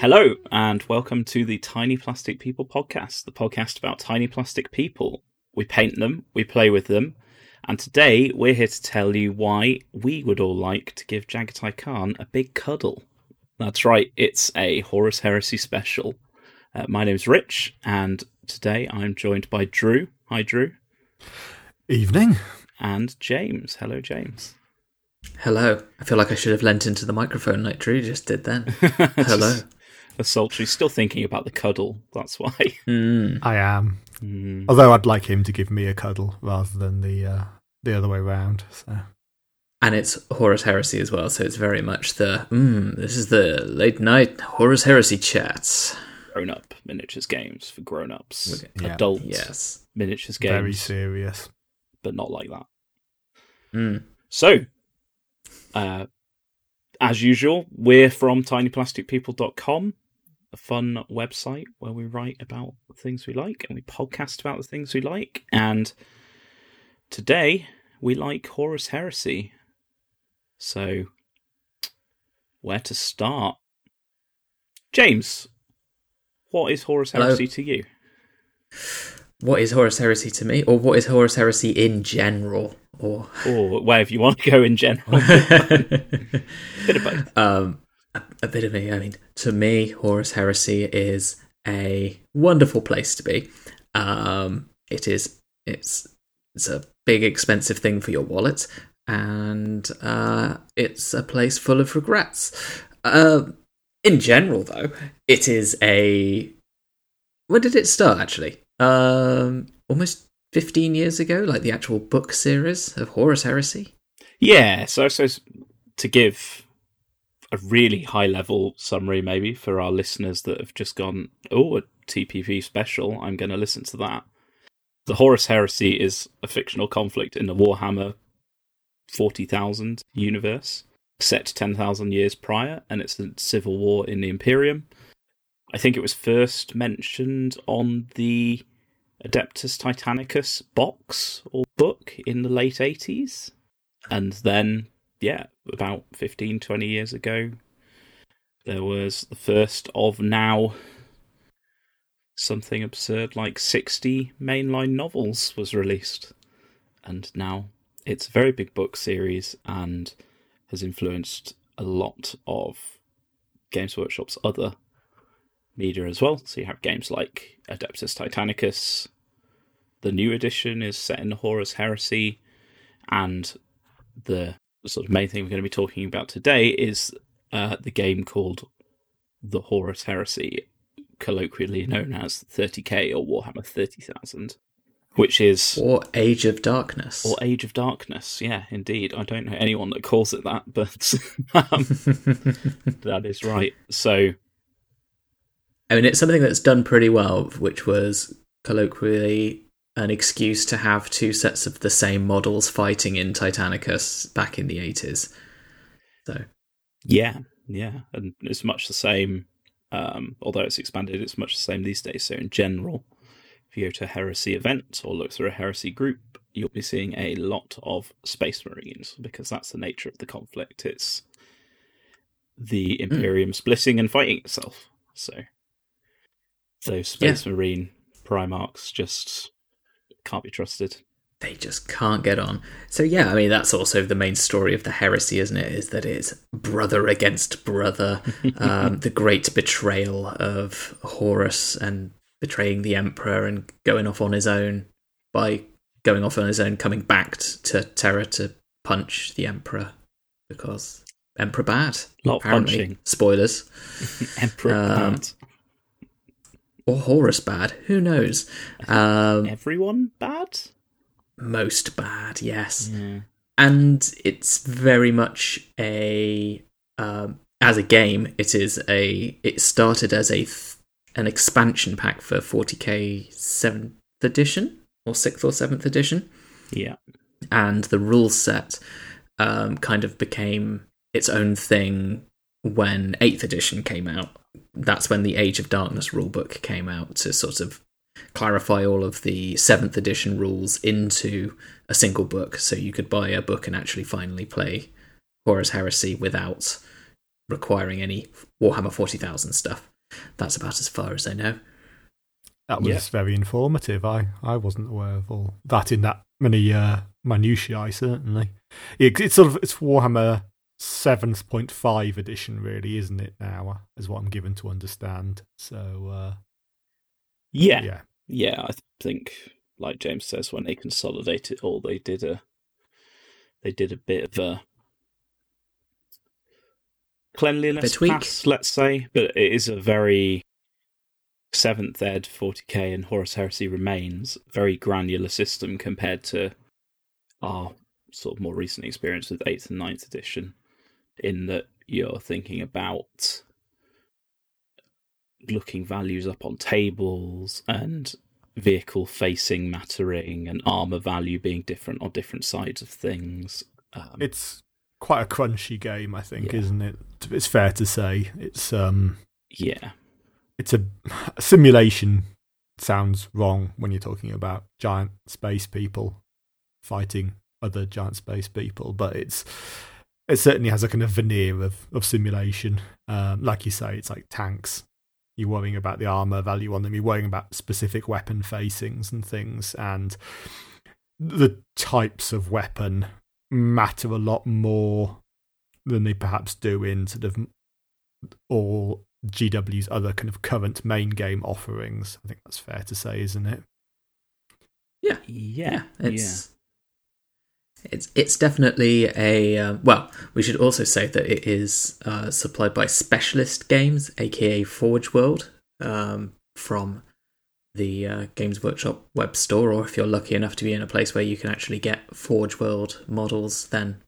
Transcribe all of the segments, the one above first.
Hello, and welcome to the Tiny Plastic People podcast, the podcast about tiny plastic people. We paint them, we play with them, and today we're here to tell you why we would all like to give Jaghatai Khan a big cuddle. That's right, it's a Horus Heresy special. Uh, my name's Rich, and today I'm joined by Drew. Hi, Drew. Evening. And James. Hello, James. Hello. I feel like I should have leant into the microphone like Drew just did then. Hello. A sultry. Still thinking about the cuddle. That's why. Mm. I am. Mm. Although I'd like him to give me a cuddle rather than the uh, the other way round. So And it's Horus Heresy as well, so it's very much the mm, this is the late night Horus Heresy chats. Grown up miniatures games for grown ups. Okay. Yeah. Adult Yes. miniatures games, very serious. but not like that. Mm. So, uh, as usual, we're from tinyplasticpeople.com, a fun website where we write about the things we like and we podcast about the things we like. And today we like Horus Heresy. So, where to start? James, what is Horus Hello. Heresy to you? What is Horus Heresy to me? Or what is Horus Heresy in general? Or Or wherever you want to go in general. Bit of both. um, a, a bit of me. I mean, to me, Horus Heresy is a wonderful place to be. Um, it is. It's it's a big, expensive thing for your wallet, and uh, it's a place full of regrets. Uh, in general, though, it is a. When did it start? Actually, um, almost fifteen years ago, like the actual book series of Horus Heresy. Yeah, so so to give a really high level summary, maybe for our listeners that have just gone, oh, a TPP special, I'm going to listen to that. The Horus Heresy is a fictional conflict in the Warhammer 40,000 universe, set 10,000 years prior, and it's a civil war in the Imperium. I think it was first mentioned on the Adeptus Titanicus box or book in the late 80s. And then, yeah, about 15, 20 years ago, there was the first of now something absurd like 60 mainline novels was released. And now it's a very big book series and has influenced a lot of Games Workshop's other media as well. So you have games like Adeptus Titanicus. The new edition is set in the Horus Heresy, and the sort of main thing we're going to be talking about today is uh, the game called the Horus Heresy, colloquially known as 30k or Warhammer 30,000, which is Or Age of Darkness. or Age of Darkness. Yeah, indeed. I don't know anyone that calls it that, but um, that is right. So I mean, it's something that's done pretty well, which was colloquially an excuse to have two sets of the same models fighting in Titanicus back in the 80s. So, Yeah, yeah, and it's much the same. Um, although it's expanded, it's much the same these days. So in general, if you go to a heresy event or look through a heresy group, you'll be seeing a lot of space marines because that's the nature of the conflict. It's the Imperium splitting and fighting itself. So those space marine primarchs just can't be trusted. they just can't get on. So, yeah, I mean, that's also the main story of the heresy, isn't it? Is that it's brother against brother, um, the great betrayal of Horus and betraying the Emperor and going off on his own by going off on his own, coming back to Terra to punch the Emperor because Emperor bad. Lot apparently. punching. Spoilers. Emperor Um, bad. Or Horus bad. Who knows? Um, Everyone bad? most bad, yes. Yeah. and it's very much a um, as a game it is a it started as a th- an expansion pack for 40k 7th edition or 6th or 7th edition Yeah. and the rule set um, kind of became its own thing when 8th edition came out that's when the age of darkness rulebook came out to sort of clarify all of the 7th edition rules into a single book so you could buy a book and actually finally play Horus Heresy without requiring any Warhammer 40,000 stuff. that's about as far as I know. That was Yeah. very informative. I, I wasn't aware of all that in that many uh, minutiae. Certainly, it, it's sort of it's Warhammer seventh point five edition, really, isn't it? Now, is what I'm given to understand. So, uh, Yeah, yeah, yeah. I think, like James says, when they consolidated it all, they did a they did a bit of a cleanliness Bit tweak. pass, let's say. But it is a very seventh ed 40k and Horus Heresy remains very granular system compared to our sort of more recent experience with eighth and ninth edition. In that you're thinking about looking values up on tables and vehicle facing mattering and armor value being different on different sides of things. Um, it's quite a crunchy game, I think, Yeah. isn't it? It's fair to say it's um, yeah, it's a simulation. Sounds wrong when you're talking about giant space people fighting other giant space people, but it's it certainly has a kind of veneer of of simulation. Um, like you say, it's like tanks. You're worrying about the armor value on them. You're worrying about specific weapon facings and things, and the types of weapon matter a lot more than they perhaps do in sort of all GW's other kind of current main game offerings. I think that's fair to say, isn't it? yeah, yeah, yeah. it's it's it's definitely a um, well. We should also say that it is uh, supplied by Specialist Games, aka Forge World, um, from the uh, Games Workshop web store. Or if you're lucky enough to be in a place where you can actually get Forge World models, then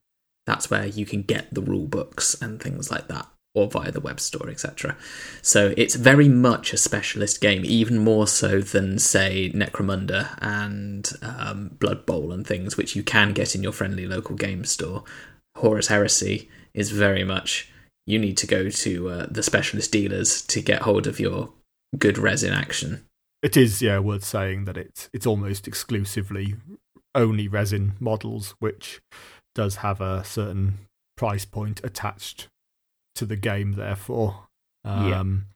that's where you can get the rule books and things like that or via the web store etc so it's very much a specialist game even more so than say necromunda and um, blood bowl and things which you can get in your friendly local game store. Horus heresy is very much you need to go to uh, the specialist dealers to get hold of your good resin action. It is, yeah, worth saying that it's it's almost exclusively only resin models, which does have a certain price point attached to the game. Therefore, Yeah. um,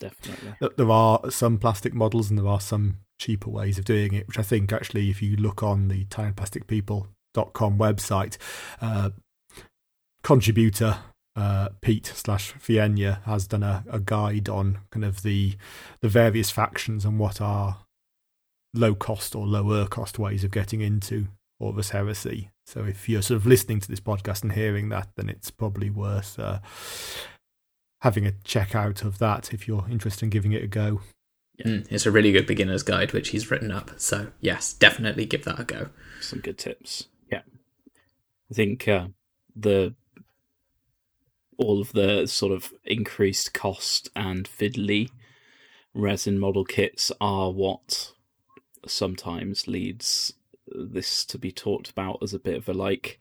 definitely. th- there are some plastic models and there are some cheaper ways of doing it, which I think actually, if you look on the tinyplasticpeople.com website, uh, contributor uh, Pete slash Fienya has done a, a guide on kind of the the various factions and what are low cost or lower cost ways of getting into Horus Heresy. So if you're sort of listening to this podcast and hearing that, then it's probably worth uh, having a check out of that if you're interested in giving it a go. Mm, it's a really good beginner's guide which he's written up so yes definitely give that a go Some good tips. Yeah, I think uh, the all of the sort of increased cost and fiddly resin model kits are what sometimes leads this to be talked about as a bit of a like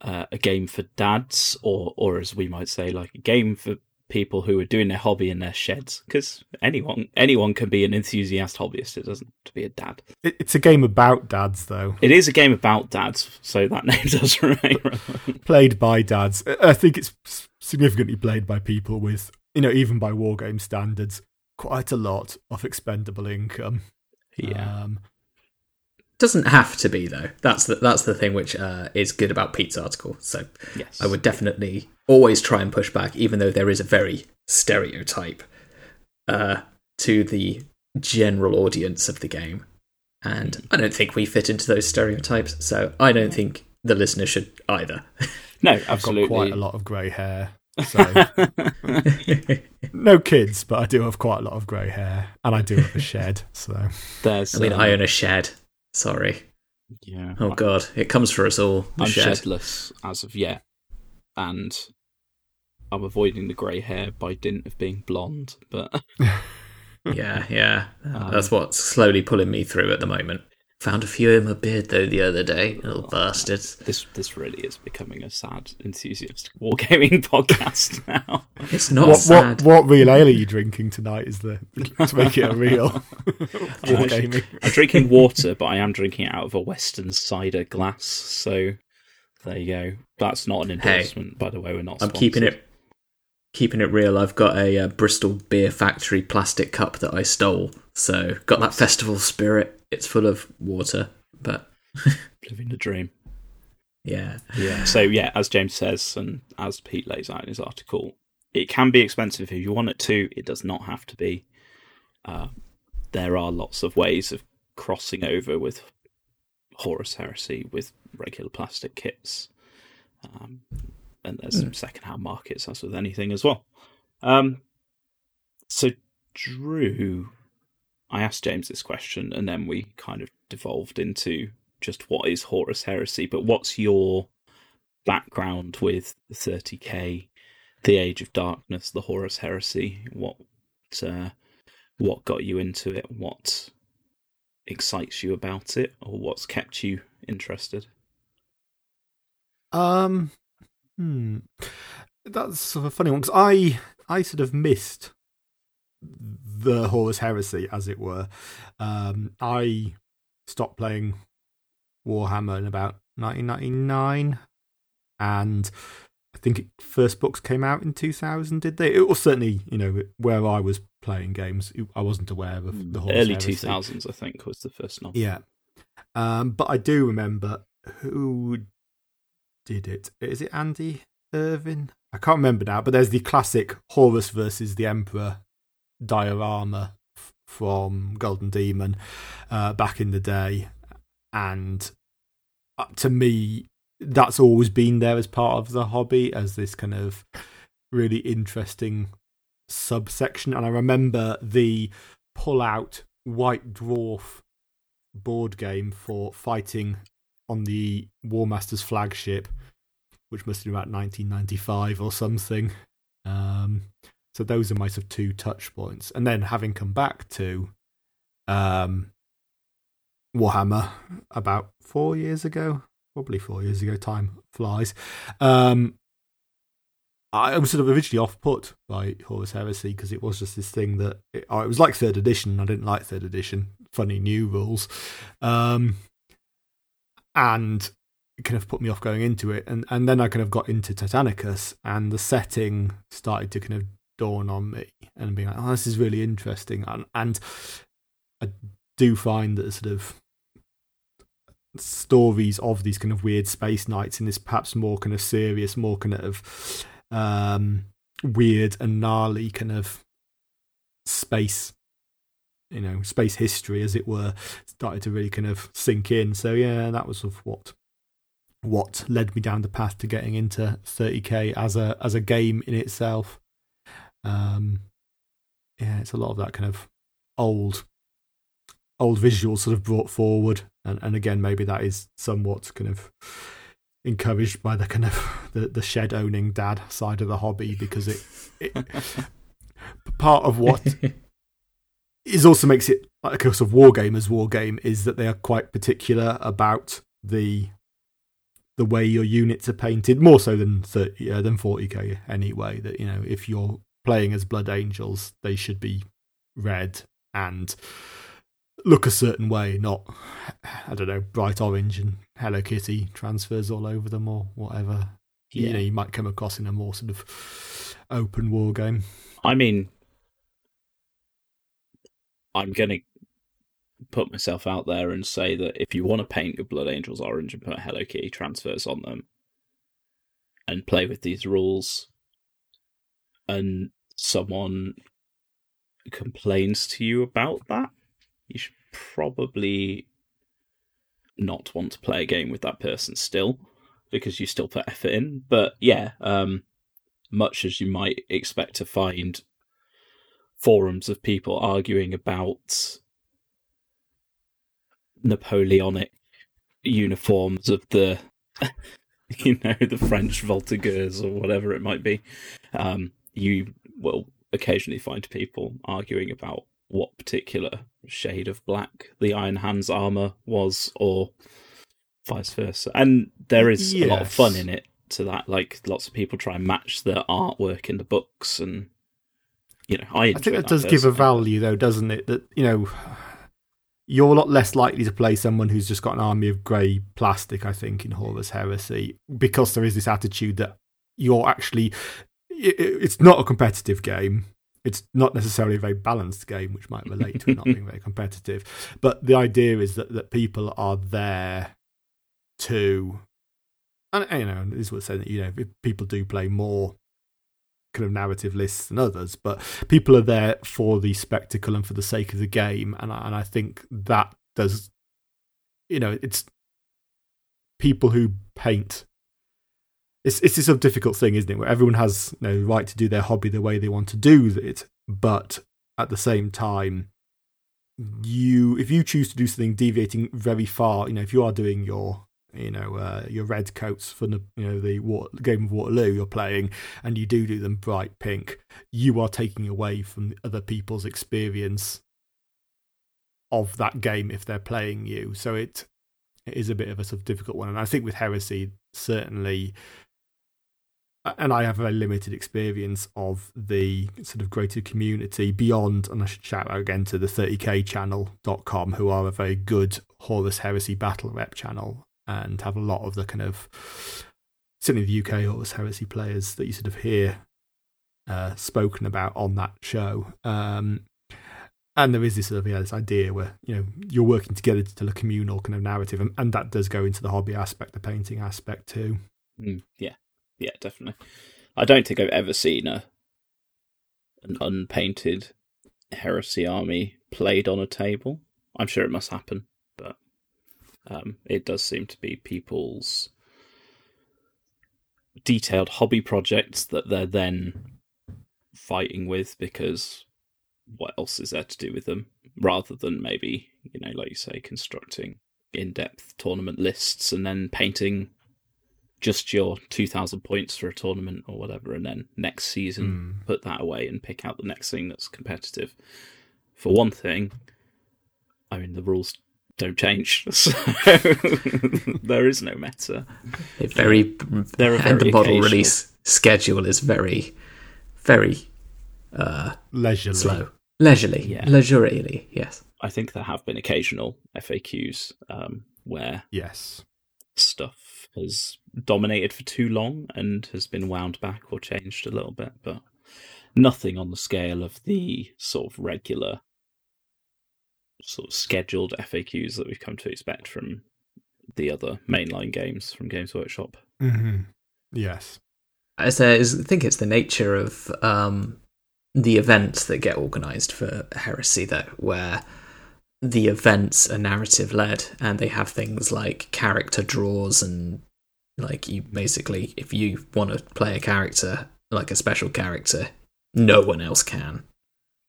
uh, a game for dads or or as we might say like a game for people who are doing their hobby in their sheds. Because anyone anyone can be an enthusiast hobbyist. It doesn't have to be a dad. It's a game about dads, though, it is a game about dads so that name does remain played by dads. I- think it's significantly played by people with, you know, even by war game standards, quite a lot of expendable income. yeah. Um, doesn't have to be though that's the that's the thing which uh, is good about pete's article so yes I would definitely always try and push back, even though there is a very stereotype uh, to the general audience of the game. And I don't think we fit into those stereotypes, so I don't think the listener should either. no I've got quite a lot of grey hair. So no kids, but I do have quite a lot of grey hair, and I do have a shed. So there's I mean, um, I own a shed. Sorry. yeah Oh, God. It comes for us all. The I'm shed. shedless as of yet, and I'm avoiding the grey hair by dint of being blonde. But Yeah, yeah. Um, That's what's slowly pulling me through at the moment. Found a few in my beard, though, the other day. Little bastards. this this really is becoming a sad enthusiast wargaming podcast now. It's not what, sad. what what real ale are you drinking tonight? Is the to make it a real wargaming? I'm drinking water, but I am drinking it out of a Westons cider glass. So there you go. That's not an Hey, endorsement, by the way. We're not. I'm keeping it. keeping it real, I've got a, uh Bristol Beer Factory plastic cup that I stole. So got that festival spirit. It's full of water, but Living the dream. yeah, Yeah. So yeah, as James says, and as Pete lays out in his article, it can be expensive if you want it to. It does not have to be. Uh, there are lots of ways of crossing over with Horus Heresy with regular plastic kits, um, and there's some second-hand markets as with anything as well. Um, so Drew, I asked James this question, and then we kind of devolved into just what is Horus Heresy, but what's your background with 30k, the Age of Darkness, the Horus Heresy? What uh, what got you into it? What excites you about it, or what's kept you interested? Um, hmm, that's sort of a funny one because I I sort of missed the Horus Heresy, as it were. Um, I stopped playing Warhammer in about 1999, and I think it, first books came out in 2000. Did they? It was certainly you know where I was playing games. I wasn't aware of the Horus Early Heresy. 2000s, I think, was the first novel. Yeah. Um, but I do remember who did it. Is it Andy Irvin? I can't remember now, but there's the classic Horus versus the Emperor diorama f- from Golden Demon uh, back in the day. And uh, to me, that's always been there as part of the hobby as this kind of really interesting subsection. And I remember the pull out White Dwarf board game for fighting on the Warmaster's flagship, which must have been about 1995 or something. Um, so those are my sort of two touch points. And then having come back to um, Warhammer about four years ago, probably four years ago, time flies. Um, I was sort of originally off put by Horus Heresy because it was just this thing that it, oh, it was like third edition. I didn't like third edition. Funny new rules, um, and it kind of put me off going into it. And and then I kind of got into Titanicus, and the setting started to kind of dawn on me, and being like, oh, this is really interesting. And and I do find that sort of stories of these kind of weird space knights in this perhaps more kind of serious, more kind of um, weird and gnarly kind of space, you know, space history, as it were, started to really kind of sink in. So yeah, that was sort of what what led me down the path to getting into 30k as a as a game in itself. Um, yeah, it's a lot of that kind of old old visuals sort of brought forward, and and again maybe that is somewhat kind of encouraged by the kind of the, the shed owning dad side of the hobby because it, it part of what is also makes it like a sort of wargamers war game is that they are quite particular about the the way your units are painted more so than 30 uh, than 40k anyway that you know if you're playing as blood angels they should be red and look a certain way, not I don't know, bright orange and Hello Kitty transfers all over them or whatever. You Yeah. know, you might come across in a more sort of open war game. I mean, I'm going to put myself out there and say that if you want to paint your Blood Angels orange and put Hello Kitty transfers on them and play with these rules, and someone complains to you about that, you should probably not want to play a game with that person still because you still put effort in. But yeah, um, much as you might expect to find forums of people arguing about Napoleonic uniforms of the, you know, the French Voltigeurs or whatever it might be. Um, you will occasionally find people arguing about what particular shade of black the Iron Hands armor was, or vice versa. And there is a lot of fun in it to that. Like lots of people try and match the artwork in the books, and you know, I, I think enjoy that does give a value though, doesn't it? That you know you're a lot less likely to play someone who's just got an army of grey plastic, I think, in Horus Heresy, because there is this attitude that you're actually it, it's not a competitive game. It's not necessarily a very balanced game, which might relate to it not being very competitive. But the idea is that, that people are there to, and you know, this is what saying that you know people do play more kind of narrative lists than others, but people are there for the spectacle and for the sake of the game, and I, and I think that does, you know, it's people who paint. It's it's this sort of difficult thing, isn't it? Where everyone has you know right to do their hobby the way they want to do it, but at the same time, you if you choose to do something deviating very far, you know, if you are doing your you know uh, your red coats for the you know the game of Waterloo you're playing, and you do do them bright pink, you are taking away from other people's experience of that game if they're playing you. So it it is a bit of a sort of difficult one, and I think with Heresy certainly. And I have a limited experience of the sort of greater community beyond, and I should shout out again to the 30kchannel.com, who are a very good Horus Heresy battle rep channel and have a lot of the kind of certainly the UK Horus Heresy players that you sort of hear uh, spoken about on that show. Um, and there is this sort of yeah, this idea where you know you're working together to tell a communal kind of narrative, and, and that does go into the hobby aspect, the painting aspect too. Mm, yeah, yeah, definitely. I don't think I've ever seen a an unpainted heresy army played on a table. I'm sure it must happen, but um, it does seem to be people's detailed hobby projects that they're then fighting with because what else is there to do with them rather than maybe you know like you say constructing in-depth tournament lists and then painting just your 2000 points for a tournament or whatever and then next season Mm. put that away and pick out the next thing that's competitive for one thing i mean the rules don't change so there is no meta A very, They're a and very the model release schedule is very, very uh, Leisurely. slow, leisurely, Yeah. leisurely. Yes. i think there have been occasional faqs um, where Yes. stuff has dominated for too long and has been wound back or changed a little bit, but nothing on the scale of the sort of regular, sort of scheduled FAQs that we've come to expect from the other mainline games from Games Workshop. hmm Yes. I say, I think it's the nature of um, the events that get organised for Heresy, though, where the events are narrative led and they have things like character draws and like you basically, if you want to play a character like a special character, no one else can.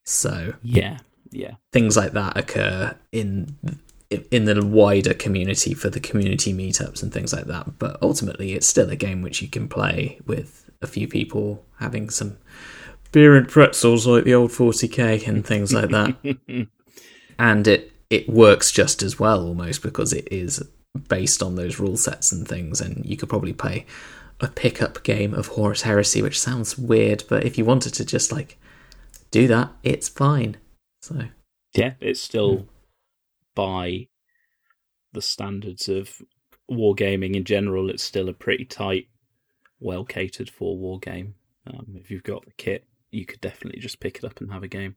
So Yeah, yeah, things like that occur in in the wider community for the community meetups and things like that. But ultimately, it's still a game which you can play with a few people having some beer and pretzels, like the old 40k and things like that. and it it works just as well almost because it is based on those rule sets and things. And you could probably play a pickup game of Horus Heresy, which sounds weird, but if you wanted to just like do that, it's fine. So. yeah. It's still by the standards of wargaming in general. It's still a pretty tight, well catered for war game. Um, if you've got the kit, you could definitely just pick it up and have a game.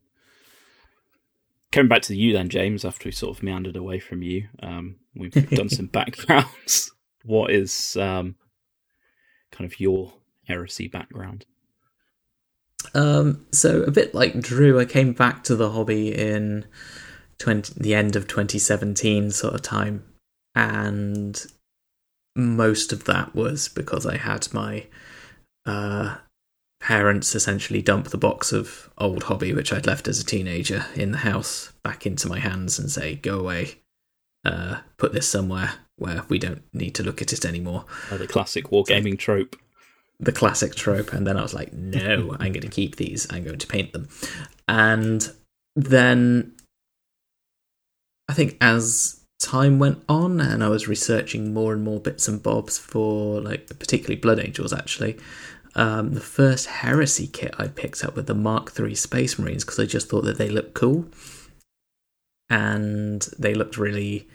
Coming back to you then, James, after we sort of meandered away from you, um, we've done some backgrounds. What is um, kind of your heresy background? Um, so a bit like Drew, I came back to the hobby in 20, the end of 2017 sort of time, and most of that was because I had my uh, parents essentially dump the box of old hobby which I'd left as a teenager in the house back into my hands and say, "Go away, uh, put this somewhere where we don't need to look at it anymore." Uh, the classic wargaming trope. the classic trope and then i was like no i'm going to keep these i'm going to paint them and then i think as time went on and i was researching more and more bits and bobs for like particularly blood angels actually um, the first heresy kit i picked up with the mark iii space marines because i just thought that they looked cool and they looked really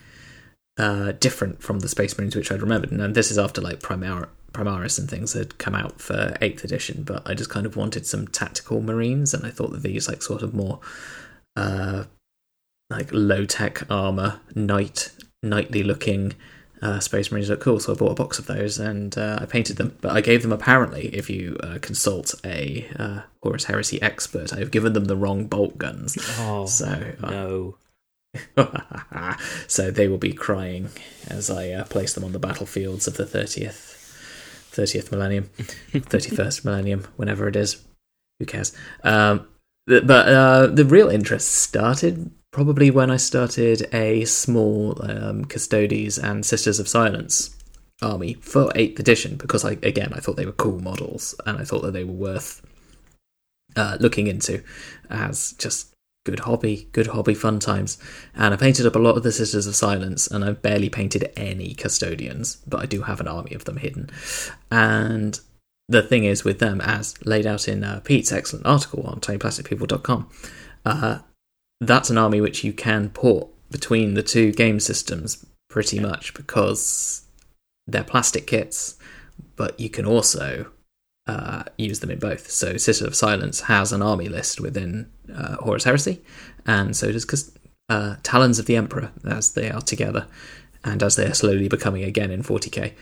uh, different from the Space Marines which I'd remembered. And this is after like Primera, Primaris and things had come out for eighth edition, but I just kind of wanted some tactical marines, and I thought that these like sort of more uh, like low tech armor, knight, knightly looking uh, Space Marines look cool, so I bought a box of those and uh, I painted them. But I gave them apparently, if you uh, consult a uh, Horus Heresy expert, I've given them the wrong bolt guns. Oh, so uh, no. so they will be crying as I uh, place them on the battlefields of the thirtieth, thirtieth millennium, thirty first millennium, whenever it is. Who cares? Um, but uh, the real interest started probably when I started a small um, Custodes and Sisters of Silence army for 8th edition because I again I thought they were cool models and I thought that they were worth uh, looking into as just good hobby, good hobby fun times. And I painted up a lot of the Sisters of Silence and I've barely painted any custodians, but I do have an army of them hidden. And the thing is with them, as laid out in uh, Pete's excellent article on tinyplasticpeople.com, uh, that's an army which you can port between the two game systems pretty much because they're plastic kits, but you can also uh, use them in both. So Sister of Silence has an army list within uh, Horus Heresy, and so does uh, Talons of the Emperor as they are together, and as they are slowly becoming again in 40k.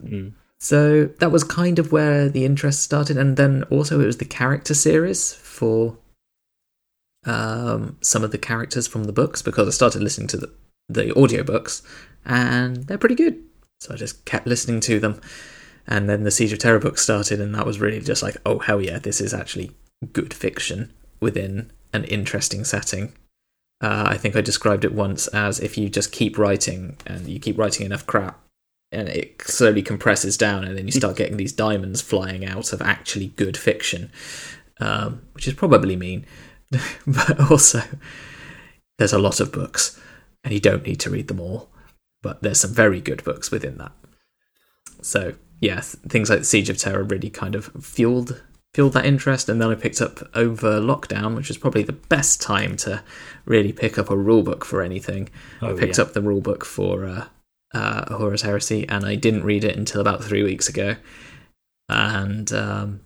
Mm. So that was kind of where the interest started, and then also it was the character series for um, some of the characters from the books because I started listening to the, the audiobooks and they're pretty good. So I just kept listening to them. And then the Siege of Terra book started, and that was really just like, oh, hell yeah, this is actually good fiction within an interesting setting. Uh, I think I described it once as if you just keep writing and you keep writing enough crap and it slowly compresses down, and then you start getting these diamonds flying out of actually good fiction, um, which is probably mean. but also there's a lot of books and you don't need to read them all but there's some very good books within that. So yeah things like siege of Terra really kind of fueled fueled that interest and then i picked up over lockdown which was probably the best time to really pick up a rule book for anything. Oh, i picked yeah. up the rule book for uh, uh, horus heresy and i didn't read it until about three weeks ago. And um,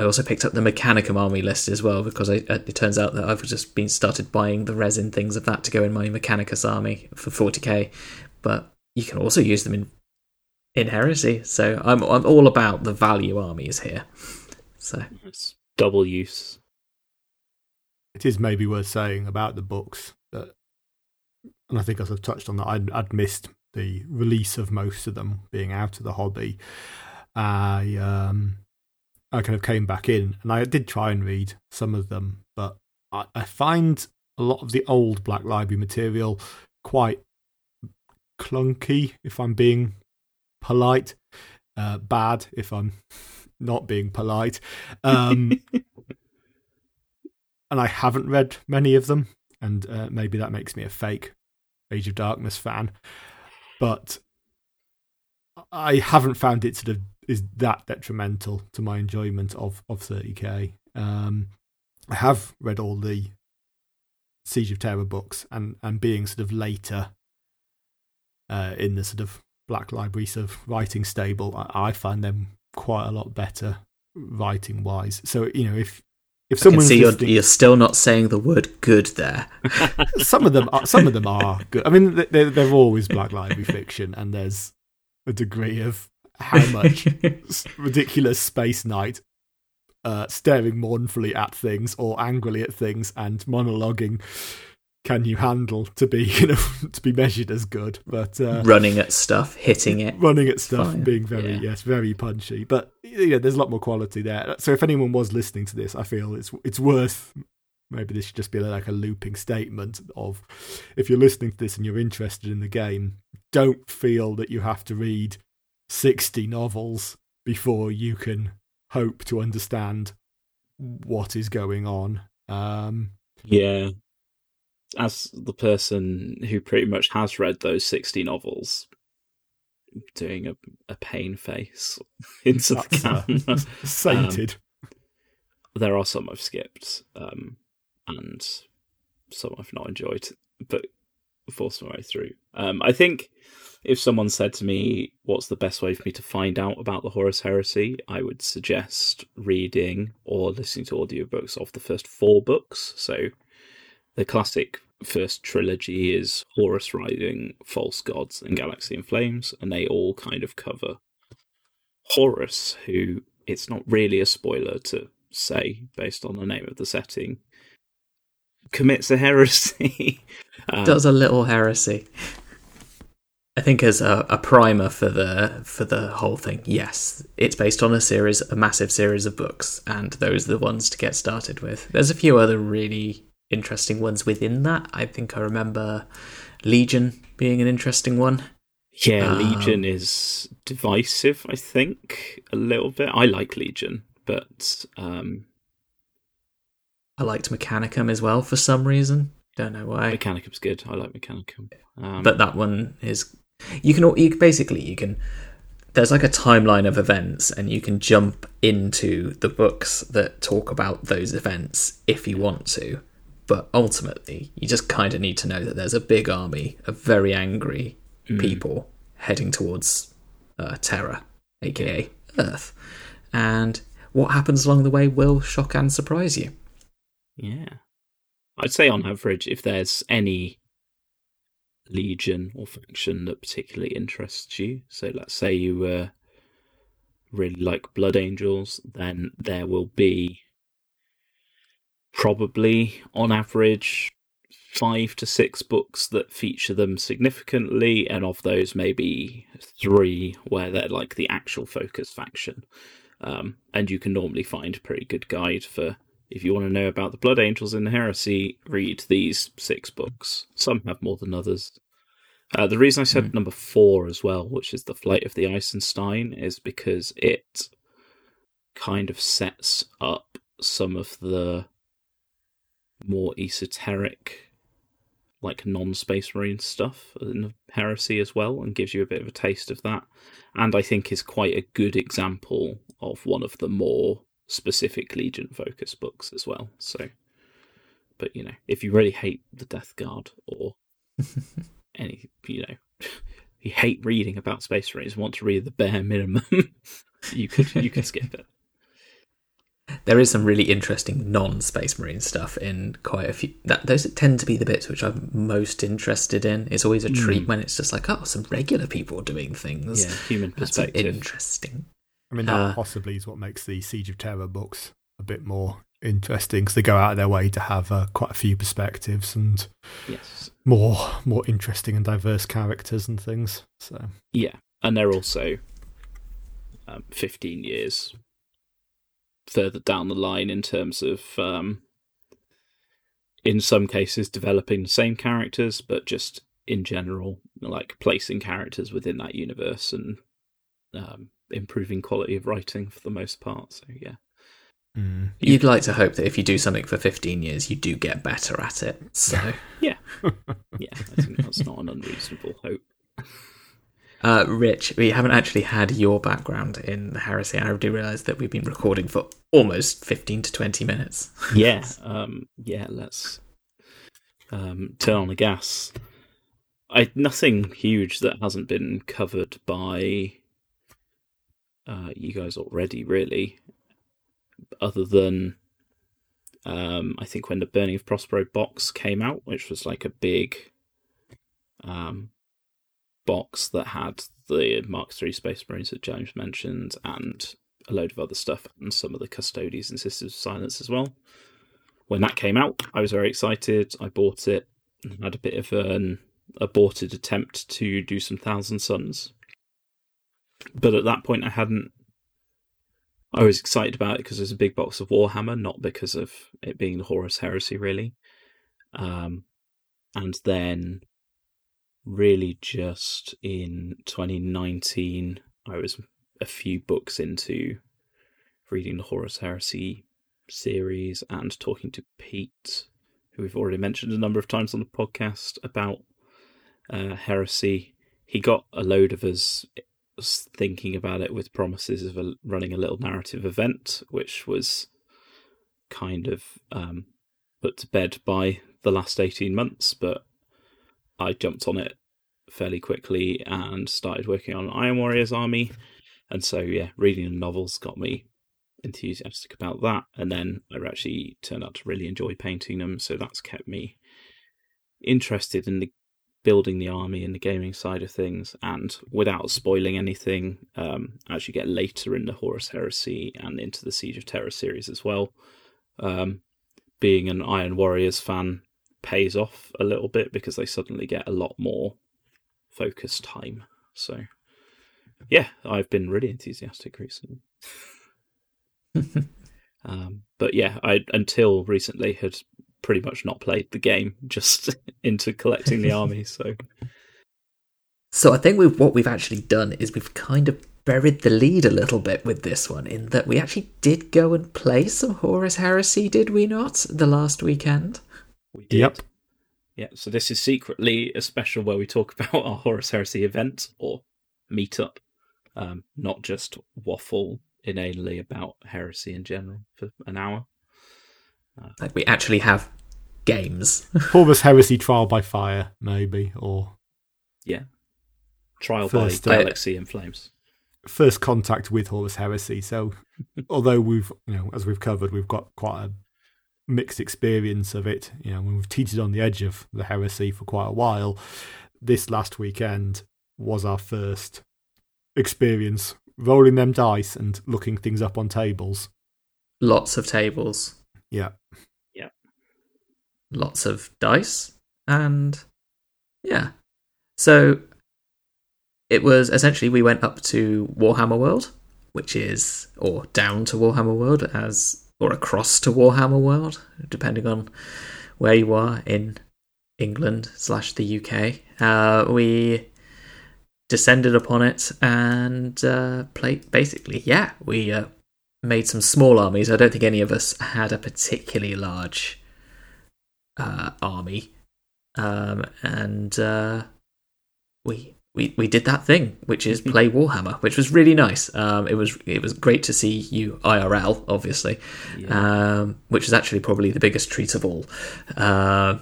I also picked up the Mechanicum army list as well because I, it turns out that I've just been started buying the resin things of that to go in my Mechanicus army for 40k, but you can also use them in in Heresy. So I'm I'm all about the value armies here. So It's double use. it is maybe worth saying about the books that, and I think as I've touched on that, I'd, I'd missed the release of most of them being out of the hobby. I um, I kind of came back in, and I did try and read some of them, but I, I find a lot of the old Black Library material quite clunky, if I'm being polite. Uh, bad, if I'm not being polite. Um, and I haven't read many of them, and uh, maybe that makes me a fake Age of Darkness fan. But I haven't found it sort of is that detrimental to my enjoyment of of 30k. Um, I have read all the Siege of Terra books, and and being sort of later uh, in the sort of Black Library sort of writing stable, I, I find them quite a lot better writing wise. So you know if if someone's see you're, you're still not saying the word good there. some of them are, some of them are good. I mean, they're, they're always Black Library fiction, and there's a degree of how much ridiculous space knight uh, staring mournfully at things or angrily at things and monologuing can you handle to be you know to be measured as good but uh, Running at stuff, hitting it. running at stuff Fine. being very Yeah. yes very punchy but yeah there's a lot more quality there so if anyone was listening to this i feel it's it's worth maybe this should just be like a looping statement of if you're listening to this and you're interested in the game don't feel that you have to read 60 novels before you can hope to understand what is going on um Yeah. As the person who pretty much has read those 60 novels, doing a, a pain face into the camera. sated there are some I've skipped, um, and some I've not enjoyed. But force my way through. Um, I think if someone said to me, "What's the best way for me to find out about the Horus Heresy?" I would suggest reading or listening to audiobooks of the first four books. So, the classic first trilogy is Horus Rising, False Gods, and Galaxy in Flames, and they all kind of cover Horus, who it's not really a spoiler to say based on the name of the setting, commits a heresy. um, Does a little heresy. I think as a, a, primer for the for the whole thing, yes, it's based on a series, a massive series of books, and those are the ones to get started with. There's a few other really interesting ones within that. I think I remember Legion being an interesting one. Yeah, um, Legion is divisive. I think a little bit. I like Legion, but um, I liked Mechanicum as well for some reason. Don't know why. Mechanicum's good. I like Mechanicum. Um, but that one is you can you basically you can there's like a timeline of events and you can jump into the books that talk about those events if you want to. But ultimately, you just kind of need to know that there's a big army of very angry mm. people heading towards uh, Terra, aka Earth. And what happens along the way will shock and surprise you. Yeah. I'd say on average, if there's any legion or faction that particularly interests you, so let's say you really like Blood Angels, then there will be probably on average five to six books that feature them significantly, and of those, maybe three where they're like the actual focus faction. Um, and you can normally find a pretty good guide for if you want to know about the Blood Angels in the Heresy, read these six books. Some have more than others. Uh, the reason I said mm. number four as well, which is the Flight of the Eisenstein, is because it kind of sets up some of the more esoteric, like non Space Marine stuff in the Heresy as well, and gives you a bit of a taste of that. And I think is quite a good example of one of the more specific Legion focus books as well. So, but you know, if you really hate the Death Guard or any, you know, you hate reading about Space Marines, want to read the bare minimum, you could you could skip it. There is some really interesting non-space marine stuff in quite a few. That those tend to be the bits which I'm most interested in. It's always a treat mm. when it's just like, oh, some regular people doing things. Yeah, human perspective. That's interesting. I mean, that uh, possibly is what makes the Siege of Terra books a bit more interesting because they go out of their way to have uh, quite a few perspectives and yes, more more interesting and diverse characters and things. So yeah, and they're also um, fifteen years further down the line in terms of um, in some cases developing the same characters, but just in general, like placing characters within that universe and um, improving quality of writing for the most part. So yeah. Mm. You'd like to hope that if you do something for 15 years, you do get better at it. So yeah, yeah, I think that's not an unreasonable hope. Uh, Rich, we haven't actually had your background in the heresy. I do realise that we've been recording for almost 15 to 20 minutes. yeah, um, yeah. Let's um, turn on the gas. I nothing huge that hasn't been covered by uh, you guys already, really, other than um, I think when the Burning of Prospero box came out, which was like a big um, box that had the Mark III Space Marines that James mentioned and a load of other stuff and some of the Custodies and Sisters of Silence as well. When that came out, I was very excited. I bought it and had a bit of an aborted attempt to do some Thousand Sons but at that point, I hadn't. I was excited about it because there's a big box of Warhammer, not because of it being the Horus Heresy, really. Um, and then, really, just in 2019, I was a few books into reading the Horus Heresy series and talking to Pete, who we've already mentioned a number of times on the podcast about uh, heresy. He got a load of us was thinking about it with promises of a, running a little narrative event, which was kind of um, put to bed by the last 18 months. But I jumped on it fairly quickly and started working on Iron Warriors Army. And so, yeah, reading the novels got me enthusiastic about that. And then I actually turned out to really enjoy painting them. So that's kept me interested in the building the army and the gaming side of things. And without spoiling anything, um, as you get later in the Horus Heresy and into the Siege of Terra series as well, um, being an Iron Warriors fan pays off a little bit because they suddenly get a lot more focus time. So, yeah, I've been really enthusiastic recently. um, but yeah, I until recently had pretty much not played the game, just into collecting the army. So, so I think we've, what we've actually done is we've kind of buried the lead a little bit with this one, in that we actually did go and play some Horus Heresy, did we not, the last weekend? We did. Yep. Yeah, so this is secretly a special where we talk about our Horus Heresy event or meetup, um, not just waffle inanely about heresy in general for an hour. Uh, like we actually have games. Horus Heresy Trial by Fire, maybe, or yeah, Trial first, by uh, Galaxy in Flames. First contact with Horus Heresy. So, although we've, you know, as we've covered, we've got quite a mixed experience of it. You know, we've teetered on the edge of the heresy for quite a while. This last weekend was our first experience rolling them dice and looking things up on tables. Lots of tables. Yeah. Yeah. Lots of dice and yeah. So it was essentially we went up to Warhammer World, which is or down to Warhammer World as or across to Warhammer World, depending on where you are in England slash the UK. Uh, we descended upon it and uh, played. Basically, yeah, we uh, made some small armies. I don't think any of us had a particularly large uh, army, um, and uh, we we we did that thing, which is play Warhammer, which was really nice. Um, it was it was great to see you IRL, obviously, yeah. um, which is actually probably the biggest treat of all. Uh,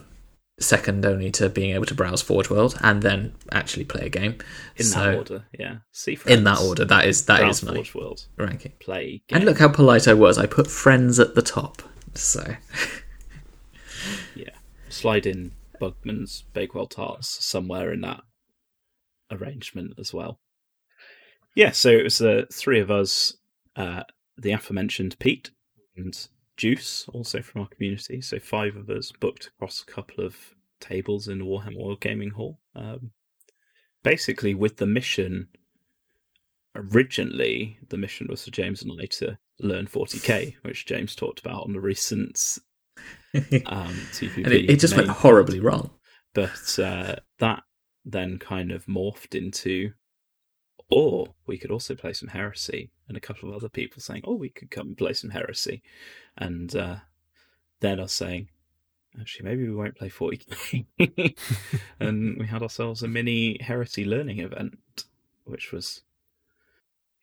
second only to being able to browse Forge World and then actually play a game. In so, that order, yeah. See friends, in that order, that is that browse is my Forge World ranking. Play, game. and look how polite I was. I put friends at the top. So yeah, slide in Bugman's Bakewell tarts somewhere in that arrangement as well. Yeah, so it was the three of us, uh, the aforementioned Pete and Juice, also from our community. So five of us booked across a couple of tables in the Warhammer World Gaming Hall. Um, basically, with the mission, originally the mission was for James and I to learn 40k, which James talked about on the recent um, TPP. and it, it just went horribly wrong. But uh, that then kind of morphed into, or we could also play some Heresy, and a couple of other people saying, oh, we could come and play some Heresy. And uh, then us saying, actually, maybe we won't play 40k. and we had ourselves a mini Heresy learning event, which was,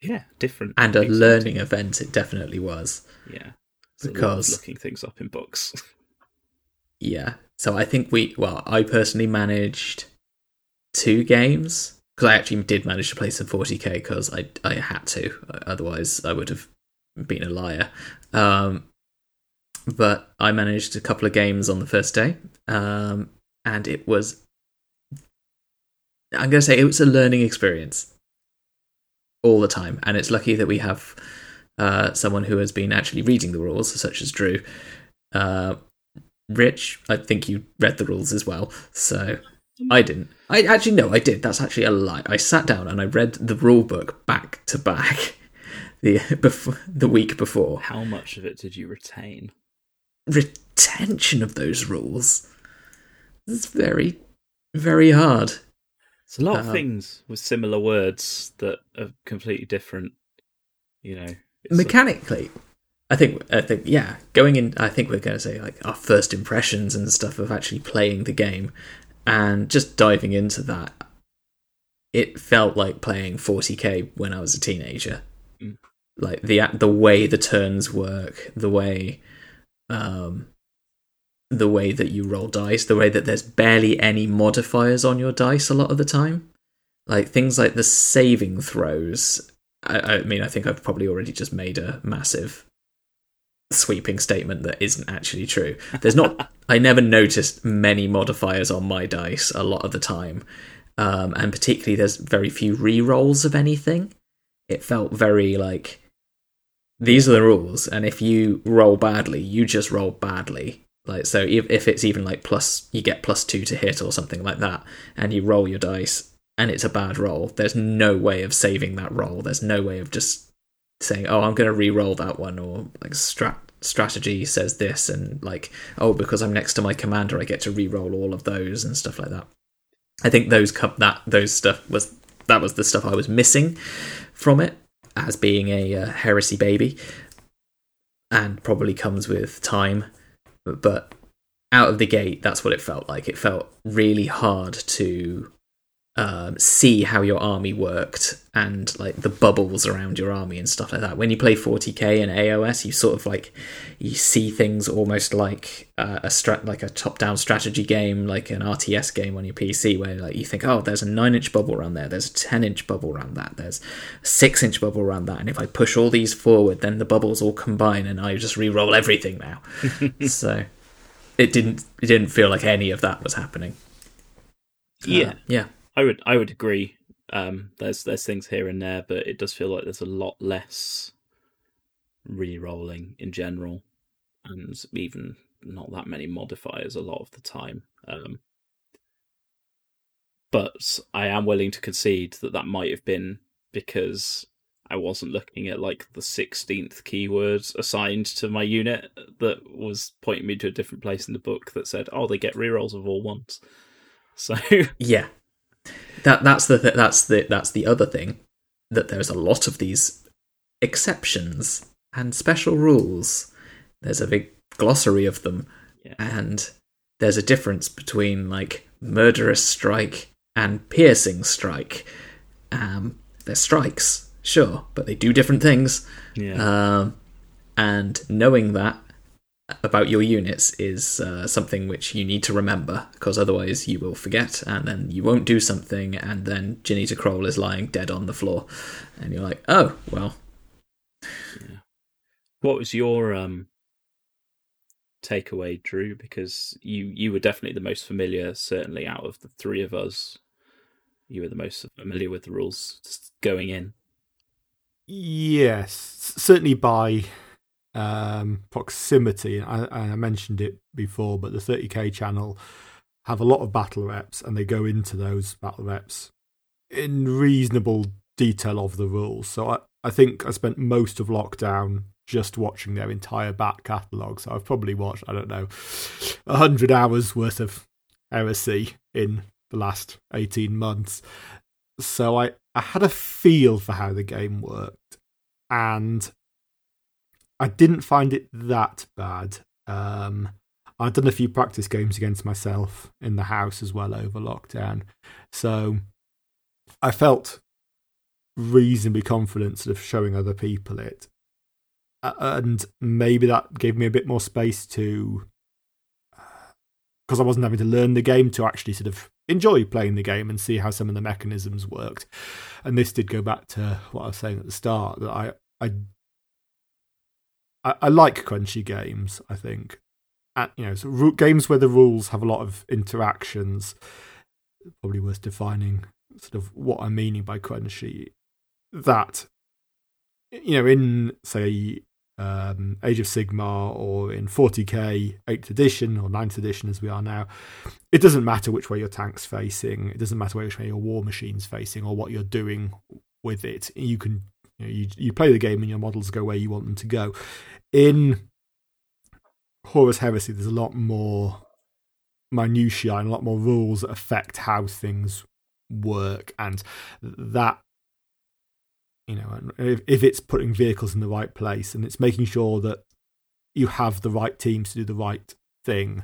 yeah, different. And a learning event, it definitely was. Yeah. Because looking things up in books. yeah. So I think we, well, I personally managed two games because I actually did manage to play some 40k because I I had to, otherwise I would have been a liar. Um, but I managed a couple of games on the first day, um, and it was. I'm going to say it was a learning experience all the time, and it's lucky that we have uh, someone who has been actually reading the rules, such as Drew. Uh, Rich, I think you read the rules as well, so I didn't. I actually no, I did. That's actually a lie. I sat down and I read the rule book back to back the before, the week before. How much of it did you retain? Retention of those rules. It's very, very hard. It's a lot of uh, things with similar words that are completely different. You know, mechanically. I think I think yeah, going in I think we're going to say like our first impressions and stuff of actually playing the game and just diving into that, it felt like playing 40k when I was a teenager. Mm. Like the the way the turns work, the way um, the way that you roll dice, the way that there's barely any modifiers on your dice a lot of the time. Like things like the saving throws. I, I mean, I think I've probably already just made a massive sweeping statement that isn't actually true. There's not. I never noticed many modifiers on my dice a lot of the time, um, and particularly there's very few re rolls of anything. It felt very like these are the rules, and if you roll badly, you just roll badly. Like so, if if it's even like plus, you get plus two to hit or something like that, and you roll your dice, and it's a bad roll. There's no way of saving that roll. There's no way of just saying, "Oh, I'm going to re-roll that one," or like strat strategy says this, and like, "Oh, because I'm next to my commander, I get to re-roll all of those and stuff like that." I think those that those stuff was that was the stuff I was missing from it as being a uh, heresy baby, and probably comes with time. But out of the gate, that's what it felt like. It felt really hard to um, see how your army worked and like the bubbles around your army and stuff like that. When you play 40k and AOS, you sort of like you see things almost like uh, a strat, like a top-down strategy game, like an RTS game on your PC, where like you think, oh, there's a nine-inch bubble around there, there's a ten-inch bubble around that, there's a six-inch bubble around that, and if I push all these forward, then the bubbles all combine, and I just re-roll everything now. so it didn't it didn't feel like any of that was happening. Yeah, uh, yeah. I would I would agree. Um, there's there's things here and there, but it does feel like there's a lot less re-rolling in general, and even not that many modifiers a lot of the time. Um, but I am willing to concede that that might have been because I wasn't looking at like the 16th keyword assigned to my unit that was pointing me to a different place in the book that said, oh, they get rerolls of all ones. So yeah, that that's the th- that's the that's the other thing that there's a lot of these exceptions and special rules. There's a big glossary of them, Yeah. and there's a difference between like murderous strike and piercing strike. Um, they're strikes, sure, but they do different things. yeah, Um, and knowing that about your units is uh, something which you need to remember because otherwise you will forget and then you won't do something and then Ginny to Kroll is lying dead on the floor and you're like, oh, well, what was your um takeaway, Drew? Because you you were definitely the most familiar, certainly out of the three of us. You were the most familiar with the rules going in. Yes, certainly by um, proximity. I, I mentioned it before, but the 30k channel have a lot of battle reps, and they go into those battle reps in reasonable detail of the rules. So I, I think I spent most of lockdown just watching their entire back catalogue. So I've probably watched, I don't know, 100 hours worth of heresy in the last 18 months. So I, I had a feel for how the game worked. And I didn't find it that bad. Um, I'd done a few practice games against myself in the house as well over lockdown. So I felt reasonably confident sort of showing other people it. Uh, and maybe that gave me a bit more space to, because I wasn't having to learn the game, to actually sort of enjoy playing the game and see how some of the mechanisms worked. And this did go back to what I was saying at the start that I, I I, I like crunchy games. I think, and, you know, so games where the rules have a lot of interactions. Probably worth defining sort of what I'm meaning by crunchy. That you know, in say um, Age of Sigmar or in 40k 8th edition or 9th edition as we are now, it doesn't matter which way your tank's facing. It doesn't matter which way your war machine's facing or what you're doing with it. You can you, know, you, you play the game and your models go where you want them to go. In Horus Heresy, there's a lot more minutiae and a lot more rules that affect how things work, and that you know, if, if it's putting vehicles in the right place and it's making sure that you have the right teams to do the right thing.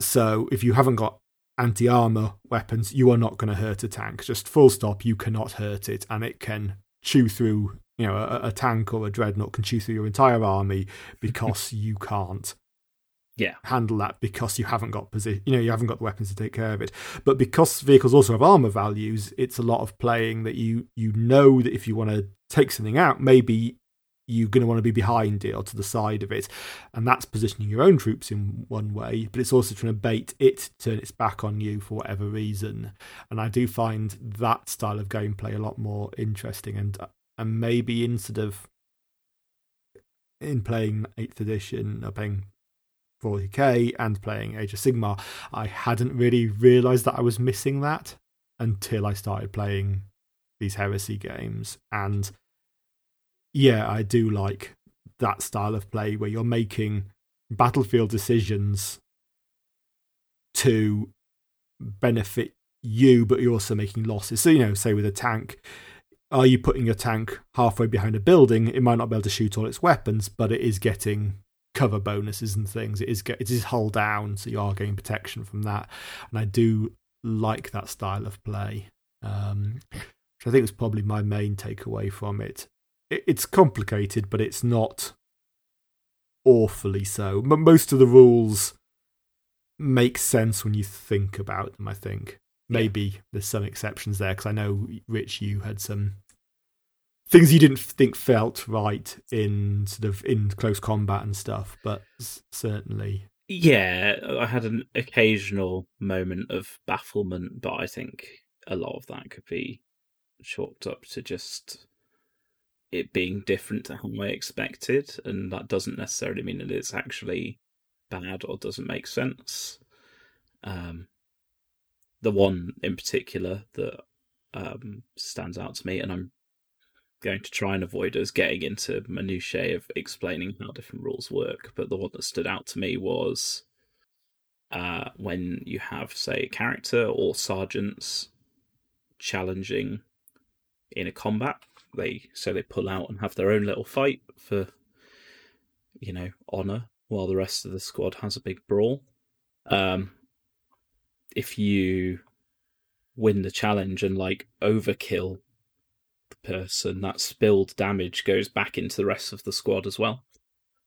So if you haven't got anti armor weapons, you are not going to hurt a tank. Just full stop, you cannot hurt it, and it can chew through. You know, a, a tank or a dreadnought can chew through your entire army because you can't Yeah. handle that because you haven't got position, you know, you haven't got the weapons to take care of it. But because vehicles also have armor values, it's a lot of playing that you you know that if you want to take something out, maybe you're going to want to be behind it or to the side of it, and that's positioning your own troops in one way. But it's also trying to bait it to turn its back on you for whatever reason. And I do find that style of gameplay a lot more interesting, and and maybe instead of in playing Eighth Edition or playing 40k and playing Age of Sigmar, I hadn't really realised that I was missing that until I started playing these heresy games. And yeah, I do like that style of play where you're making battlefield decisions to benefit you, but you're also making losses. So, you know, say with a tank, are you putting your tank halfway behind a building? It might not be able to shoot all its weapons, but it is getting cover bonuses and things. It is get, it is hull down, so you are getting protection from that. And I do like that style of play, um, which I think was probably my main takeaway from it. It. It's complicated, but it's not awfully so. But most of the rules make sense when you think about them. I think maybe yeah. there's some exceptions there because I know Rich, you had some things you didn't think felt right in sort of in close combat and stuff, but certainly. Yeah, I had an occasional moment of bafflement, but I think a lot of that could be chalked up to just it being different to how I expected, and that doesn't necessarily mean that it's actually bad or doesn't make sense. Um, the one in particular that um, stands out to me, and I'm going to try and avoid us getting into minutiae of explaining how different rules work. But the one that stood out to me was uh, when you have, say, a character or sergeants challenging in a combat. They so they pull out and have their own little fight for, you know, honor, while the rest of the squad has a big brawl. Um, if you win the challenge and like overkill the person, that spilled damage goes back into the rest of the squad as well.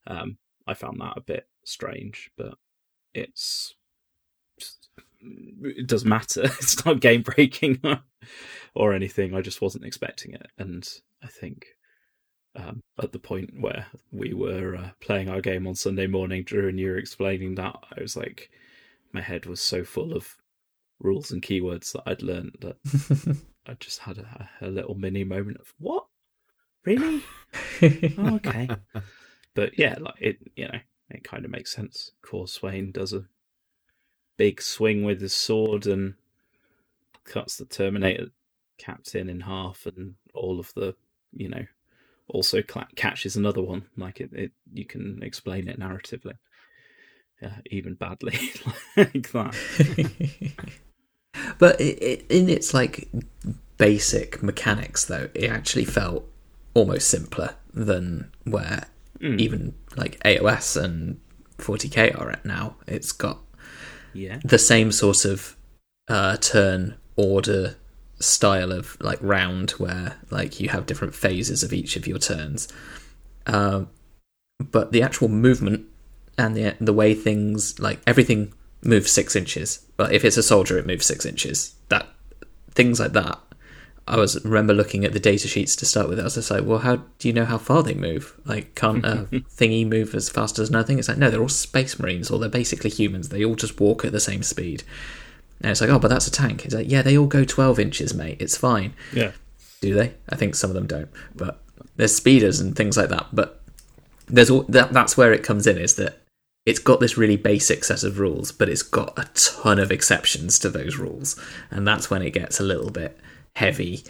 Um, I found that a bit strange, but it's it doesn't matter. It's not game breaking or anything. I just wasn't expecting it, and I think um, at the point where we were uh, playing our game on Sunday morning, Drew and you were explaining that, I was like, my head was so full of rules and keywords that I'd learned that I just had a, a, little mini moment of what? Really? Oh, okay. But yeah like it you know it kind of makes sense. Corswain does a big swing with his sword and cuts the Terminator captain in half and all of the you know also catches another one like it, it you can explain it narratively yeah, even badly like that but it, in its like basic mechanics, though, it actually felt almost simpler than where mm. even like AOS and 40k are at now. It's got yeah the same sort of uh, turn order style of like round where like you have different phases of each of your turns. Uh, but the actual movement and the the way things like everything moves six inches. But if it's a soldier, it moves six inches. That things like that. I was remember looking at the data sheets to start with. I was just like, well, how do you know how far they move? Like, can't a thingy move as fast as nothing? It's like, no, they're all space marines, or they're basically humans. They all just walk at the same speed. And it's like, oh, but that's a tank. It's like, yeah, they all go twelve inches, mate. It's fine. Yeah. Do they? I think some of them don't, but there's speeders and things like that. But there's all that. That's where it comes in. Is that it's got this really basic set of rules, but it's got a ton of exceptions to those rules. And that's when it gets a little bit heavy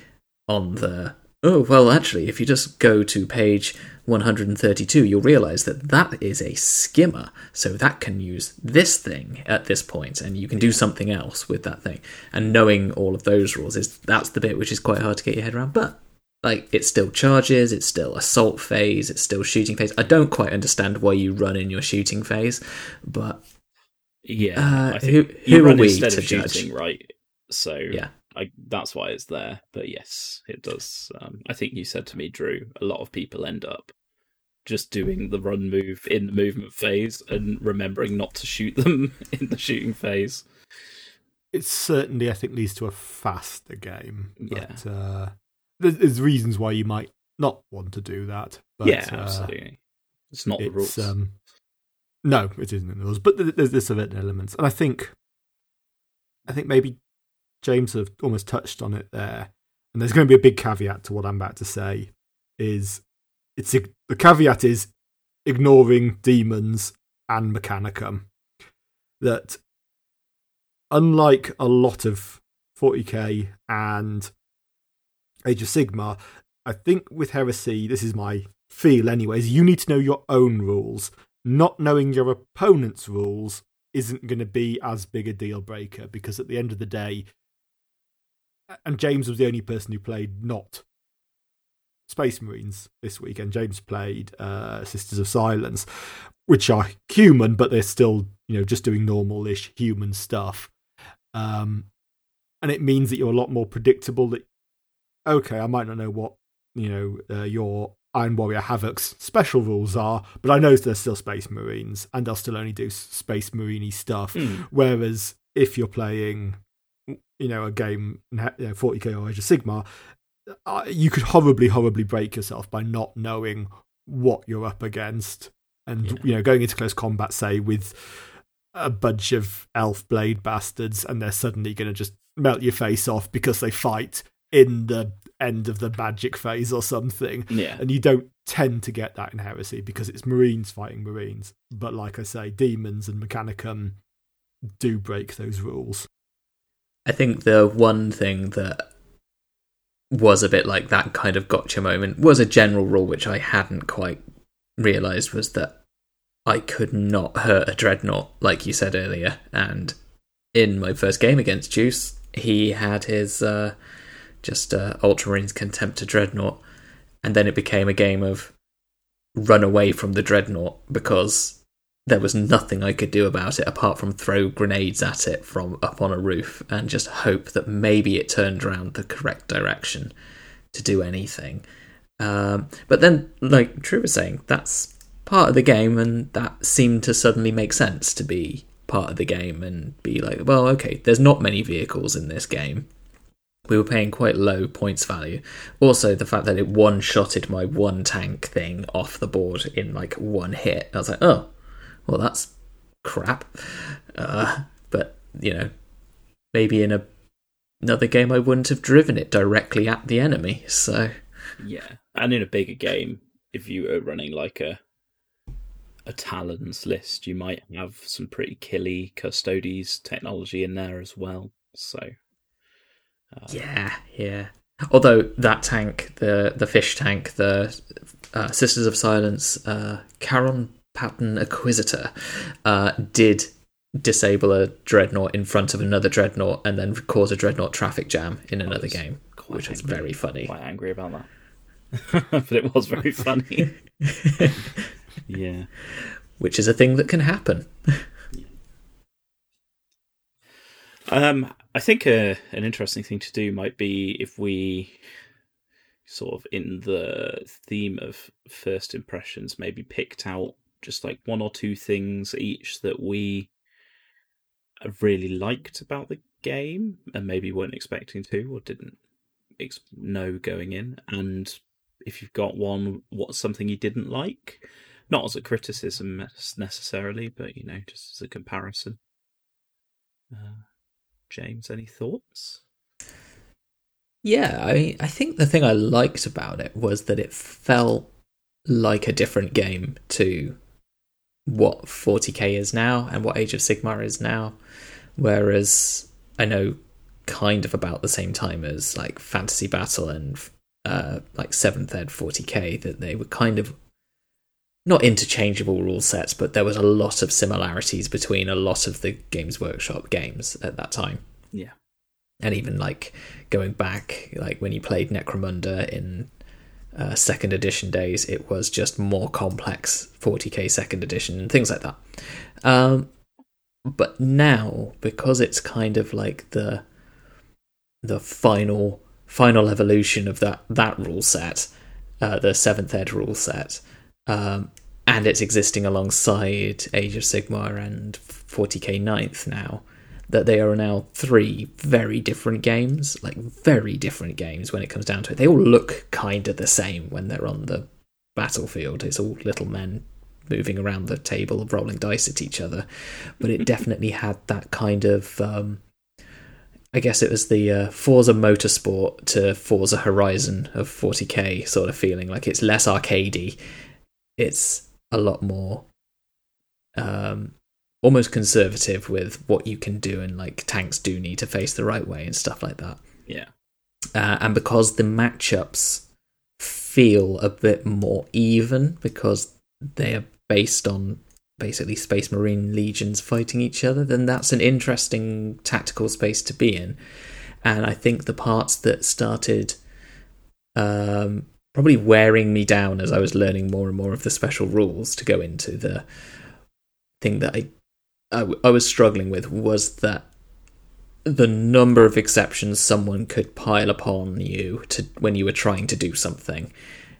on the oh, well, actually, if you just go to page 132, you'll realize that that is a skimmer. So that can use this thing at this point, and you can do something else with that thing. And knowing all of those rules is that's the bit which is quite hard to get your head around. But like it still charges, it's still assault phase, it's still shooting phase. I don't quite understand why you run in your shooting phase, but yeah, uh, who, who are we to judge? Right? So yeah, I, that's why it's there. But yes, it does. Um, I think you said to me, Drew, a lot of people end up just doing the run move in the movement phase and remembering not to shoot them in the shooting phase. It certainly, I think, leads to a faster game. Yeah. Uh, there's, there's reasons why you might not want to do that. But, yeah, uh, absolutely. It's not the it's, rules. Um, no, it isn't in the rules, but there's, there's certain elements, and I think, I think maybe James have almost touched on it there. And there's going to be a big caveat to what I'm about to say. Is it's the caveat is ignoring demons and Mechanicum. That unlike a lot of 40k and Age of Sigmar, I think with Heresy, this is my feel anyways, you need to know your own rules. Not knowing your opponent's rules isn't going to be as big a deal breaker because at the end of the day, and James was the only person who played not Space Marines this week, and James played uh, Sisters of Silence, which are human, but they're still, you know, just doing normal-ish human stuff. Um, and it means that you're a lot more predictable. That okay, I might not know what you know uh, your Iron Warrior Havoc's special rules are, but I know they're still Space Marines, and they'll still only do Space Marine stuff. Mm. Whereas if you're playing, you know, a game, you know, 40k or Age of Sigmar, uh, you could horribly, horribly break yourself by not knowing what you're up against, and Yeah. you know, going into close combat, say with a bunch of elf blade bastards, and they're suddenly going to just melt your face off because they fight in the end of the magic phase or something. Yeah. And you don't tend to get that in Heresy because it's Marines fighting Marines. But like I say, demons and Mechanicum do break those rules. I think the one thing that was a bit like that kind of gotcha moment was a general rule which I hadn't quite realized was that I could not hurt a dreadnought, like you said earlier. And in my first game against Juice, he had his uh, just uh, Ultramarines Contemptor dreadnought, and then it became a game of run away from the dreadnought because there was nothing I could do about it apart from throw grenades at it from up on a roof and just hope that maybe it turned around the correct direction to do anything. Um, but then, like Drew was saying, that's part of the game, and that seemed to suddenly make sense to be part of the game and be like, well, okay, there's not many vehicles in this game. We were paying quite low points value. Also, the fact that it one shotted my one tank thing off the board in like one hit. I was like, oh, well, that's crap. Uh, but, you know, maybe in a, another game I wouldn't have driven it directly at the enemy. So, Yeah, and in a bigger game, if you were running like a a talons list, you might have some pretty killy custodes technology in there as well. So, uh, yeah, yeah. Although that tank, the the fish tank, the uh, Sisters of Silence, uh, Kharon Pattern Acquisitor, uh, did disable a dreadnought in front of another dreadnought and then cause a dreadnought traffic jam in another was game, which was very funny. quite angry about that, but it was very funny. yeah. which is a thing that can happen. Um, I think uh, an interesting thing to do might be if we sort of in the theme of first impressions, maybe picked out just like one or two things each that we really liked about the game and maybe weren't expecting to or didn't ex- know going in. And if you've got one, what's something you didn't like? Not as a criticism necessarily, but you know, just as a comparison. Uh, James, any thoughts? Yeah, I mean, I think the thing I liked about it was that it felt like a different game to what 40k is now and what Age of Sigmar is now. Whereas I know kind of about the same time as like Fantasy Battle and uh, like Seventh Ed 40k that they were kind of not interchangeable rule sets, but there was a lot of similarities between a lot of the Games Workshop games at that time Yeah. and even like going back like when you played necromunda in uh, second edition days it was just more complex 40k second edition and things like that um, but now because it's kind of like the the final final evolution of that that rule set uh, the seventh ed rule set um, and it's existing alongside Age of Sigmar and 40k Ninth now. That they are now three very different games, like very different games when it comes down to it. They all look kind of the same when they're on the battlefield. It's all little men moving around the table, rolling dice at each other. But it definitely had that kind of. Um, I guess it was the uh, Forza Motorsport to Forza Horizon of 40k sort of feeling. Like it's less arcadey, it's a lot more um, almost conservative with what you can do, and like tanks do need to face the right way and stuff like that. Yeah. Uh, and because the matchups feel a bit more even because they are based on basically Space Marine legions fighting each other, then that's an interesting tactical space to be in. And I think the parts that started um, probably wearing me down as I was learning more and more of the special rules to go into the thing that I I, I was struggling with was that the number of exceptions someone could pile upon you to when you were trying to do something.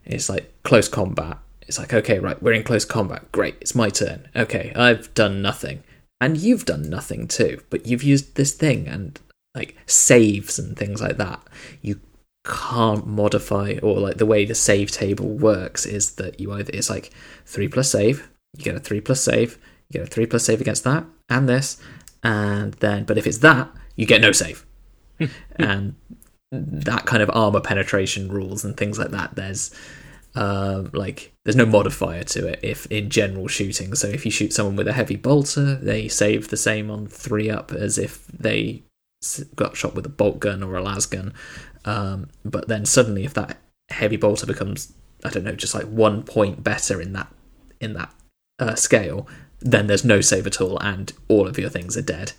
It's like close combat. It's like, okay, right, we're in close combat. Great, it's my turn. Okay, I've done nothing. And you've done nothing too, but you've used this thing and like saves and things like that. You can't modify or like the way the save table works is that you either it's like three plus save, you get a three plus save, you get a three plus save against that and this, and then but if it's that, you get no save. and that kind of armor penetration rules and things like that. There's um, like there's no modifier to it if in general shooting. So if you shoot someone with a heavy bolter, they save the same on three up as if they got shot with a bolt gun or a las gun. Um, but then suddenly, if that heavy bolter becomes I don't know, just like one point better in that in that uh, scale, then there's no save at all, and all of your things are dead.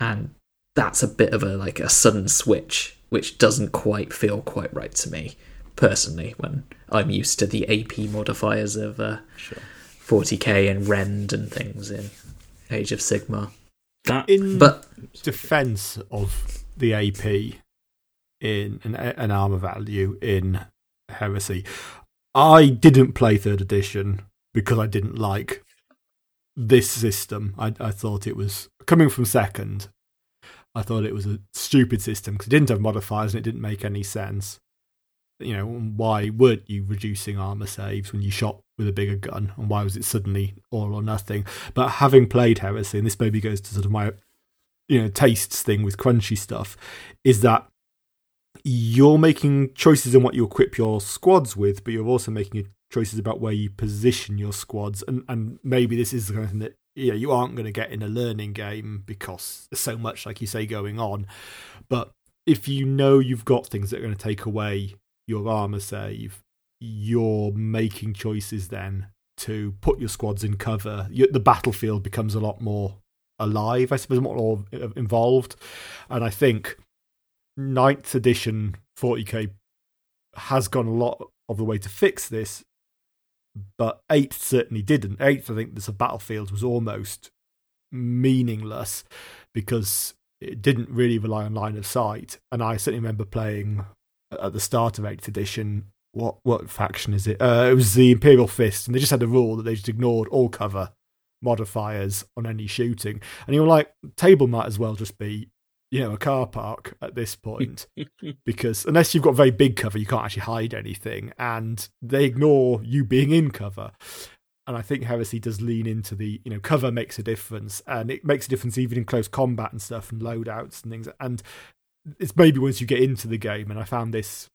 And that's a bit of a like a sudden switch, which doesn't quite feel quite right to me personally. When I'm used to the AP modifiers of uh, Sure. 40k and Rend and things in Age of Sigmar, That In but defense of the AP in an, an armor value in Heresy, I didn't play third edition because I didn't like this system. I, I thought it was coming from second. I thought it was a stupid system because it didn't have modifiers and it didn't make any sense. You know, why weren't you reducing armor saves when you shot with a bigger gun? And why was it suddenly all or nothing? But having played Heresy, and this maybe goes to sort of my you know tastes thing with crunchy stuff, is that you're making choices in what you equip your squads with, but you're also making choices about where you position your squads. And and maybe this is the kind of thing that yeah you aren't going to get in a learning game because there's so much like you say going on. But if you know you've got things that are going to take away your armor save, you're making choices then to put your squads in cover. You, the battlefield becomes a lot more alive, I suppose, more involved. And I think ninth edition 40k has gone a lot of the way to fix this, but eighth certainly didn't. Eighth, I think, this battlefield was almost meaningless because it didn't really rely on line of sight. And I certainly remember playing at the start of eighth edition. What what faction is it? Uh, it was the Imperial Fist, and they just had a rule that they just ignored all cover modifiers on any shooting. And you're like, table might as well just be you know, a car park at this point because unless you've got very big cover, you can't actually hide anything, and they ignore you being in cover. And I think Heresy does lean into the, you know, cover makes a difference, and it makes a difference even in close combat and stuff, and loadouts and things. And it's maybe once you get into the game, and I found this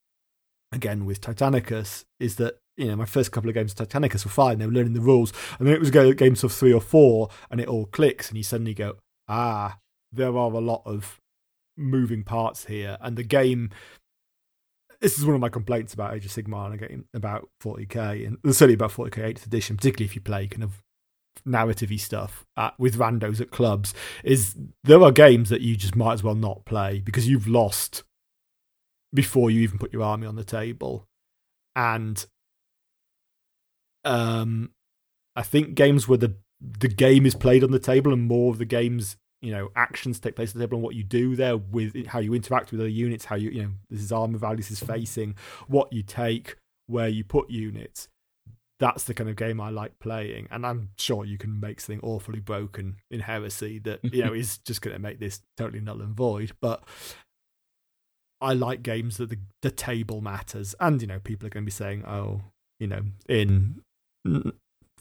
again with Titanicus, is that you know my first couple of games of Titanicus were fine; they were learning the rules, and then it was go games of three or four, and it all clicks, and you suddenly go, ah, there are a lot of moving parts here, and the game. This is one of my complaints about Age of Sigmar and again about 40k, and certainly about 40k 8th edition, particularly if you play kind of narrative stuff at, with randos at clubs. Is there are games that you just might as well not play because you've lost before you even put your army on the table, and um, I think games where the the game is played on the table and more of the game's you know actions take place at the table and what you do there with how you interact with other units how you you know this is armor value this is mm-hmm. facing what you take where you put units that's the kind of game I like playing. And I'm sure you can make something awfully broken in Heresy that you know is just going to make this totally null and void. But I like games that the, the table matters, and you know people are going to be saying, oh, you know, in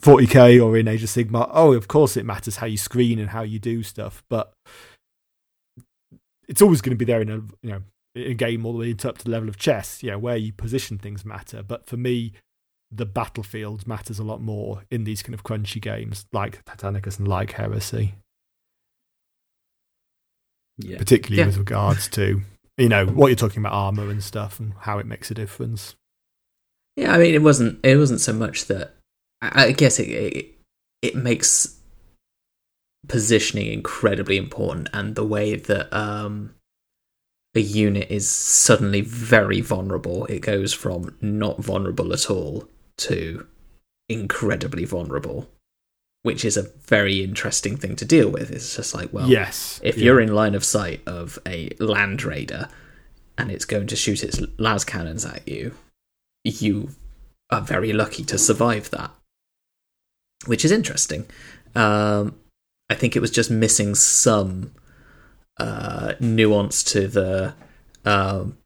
40k or in Age of Sigmar, oh, of course it matters how you screen and how you do stuff, but it's always going to be there in a you know a game all the way up to the level of chess, yeah, where you position things matter. But for me, the battlefield matters a lot more in these kind of crunchy games like Titanicus and like Heresy. Yeah. Particularly yeah. with regards to, you know, what you're talking about armor and stuff and how it makes a difference. Yeah, I mean, it wasn't. It wasn't so much that. I, guess it, it it makes positioning incredibly important, and the way that um, a unit is suddenly very vulnerable. It goes from not vulnerable at all to incredibly vulnerable, which is a very interesting thing to deal with. It's just like, well, yes, if yeah. you're in line of sight of a land raider and it's going to shoot its las cannons at you, you are very lucky to survive that, which is interesting. Um, I think it was just missing some uh, nuance to the um,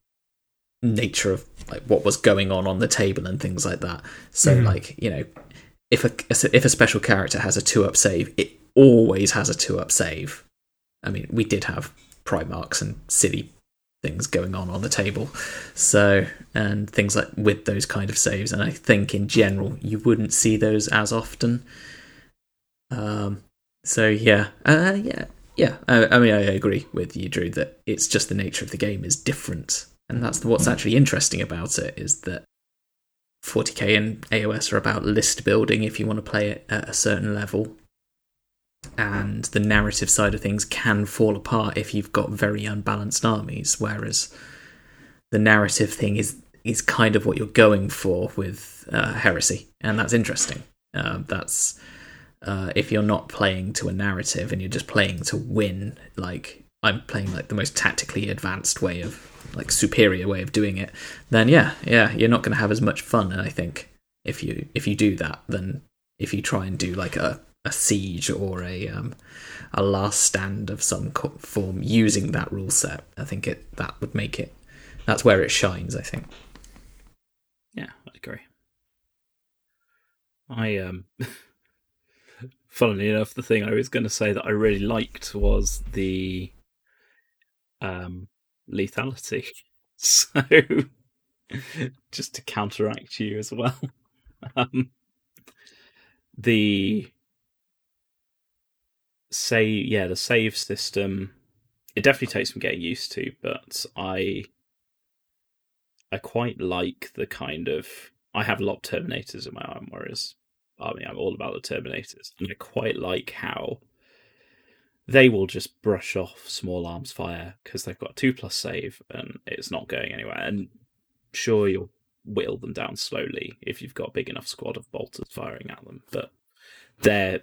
nature of like what was going on on the table and things like that. So, mm. like you know, if a if a special character has a two up save, it always has a two up save. I mean, we did have Primarchs and silly things going on on the table, so and things like with those kind of saves. And I think in general, you wouldn't see those as often. Um. So yeah, uh, yeah, yeah. I, I mean, I agree with you, Drew, that it's just the nature of the game is different and that's what's actually interesting about it is that 40k and AOS are about list building if you want to play it at a certain level. And the narrative side of things can fall apart if you've got very unbalanced armies, whereas the narrative thing is is kind of what you're going for with uh, heresy, and that's interesting. Uh, that's uh, if you're not playing to a narrative and you're just playing to win, like I'm playing like the most tactically advanced way of like superior way of doing it, then yeah, yeah, you're not going to have as much fun. I think if you if you do that, then if you try and do like a a siege or a um, a last stand of some form using that rule set, I think it that would make it. That's where it shines. I think. Yeah, I agree. I um. funnily enough, the thing I was going to say that I really liked was the um lethality. So, just to counteract you as well, um, the save, yeah, the save system. It definitely takes some getting used to, but I, I quite like the kind of. I have a lot of Terminators in my arm, whereas I mean, I'm all about the Terminators, and I quite like how they will just brush off small arms fire because they've got a two plus save and it's not going anywhere. And sure, you'll whittle them down slowly if you've got a big enough squad of bolters firing at them, but they're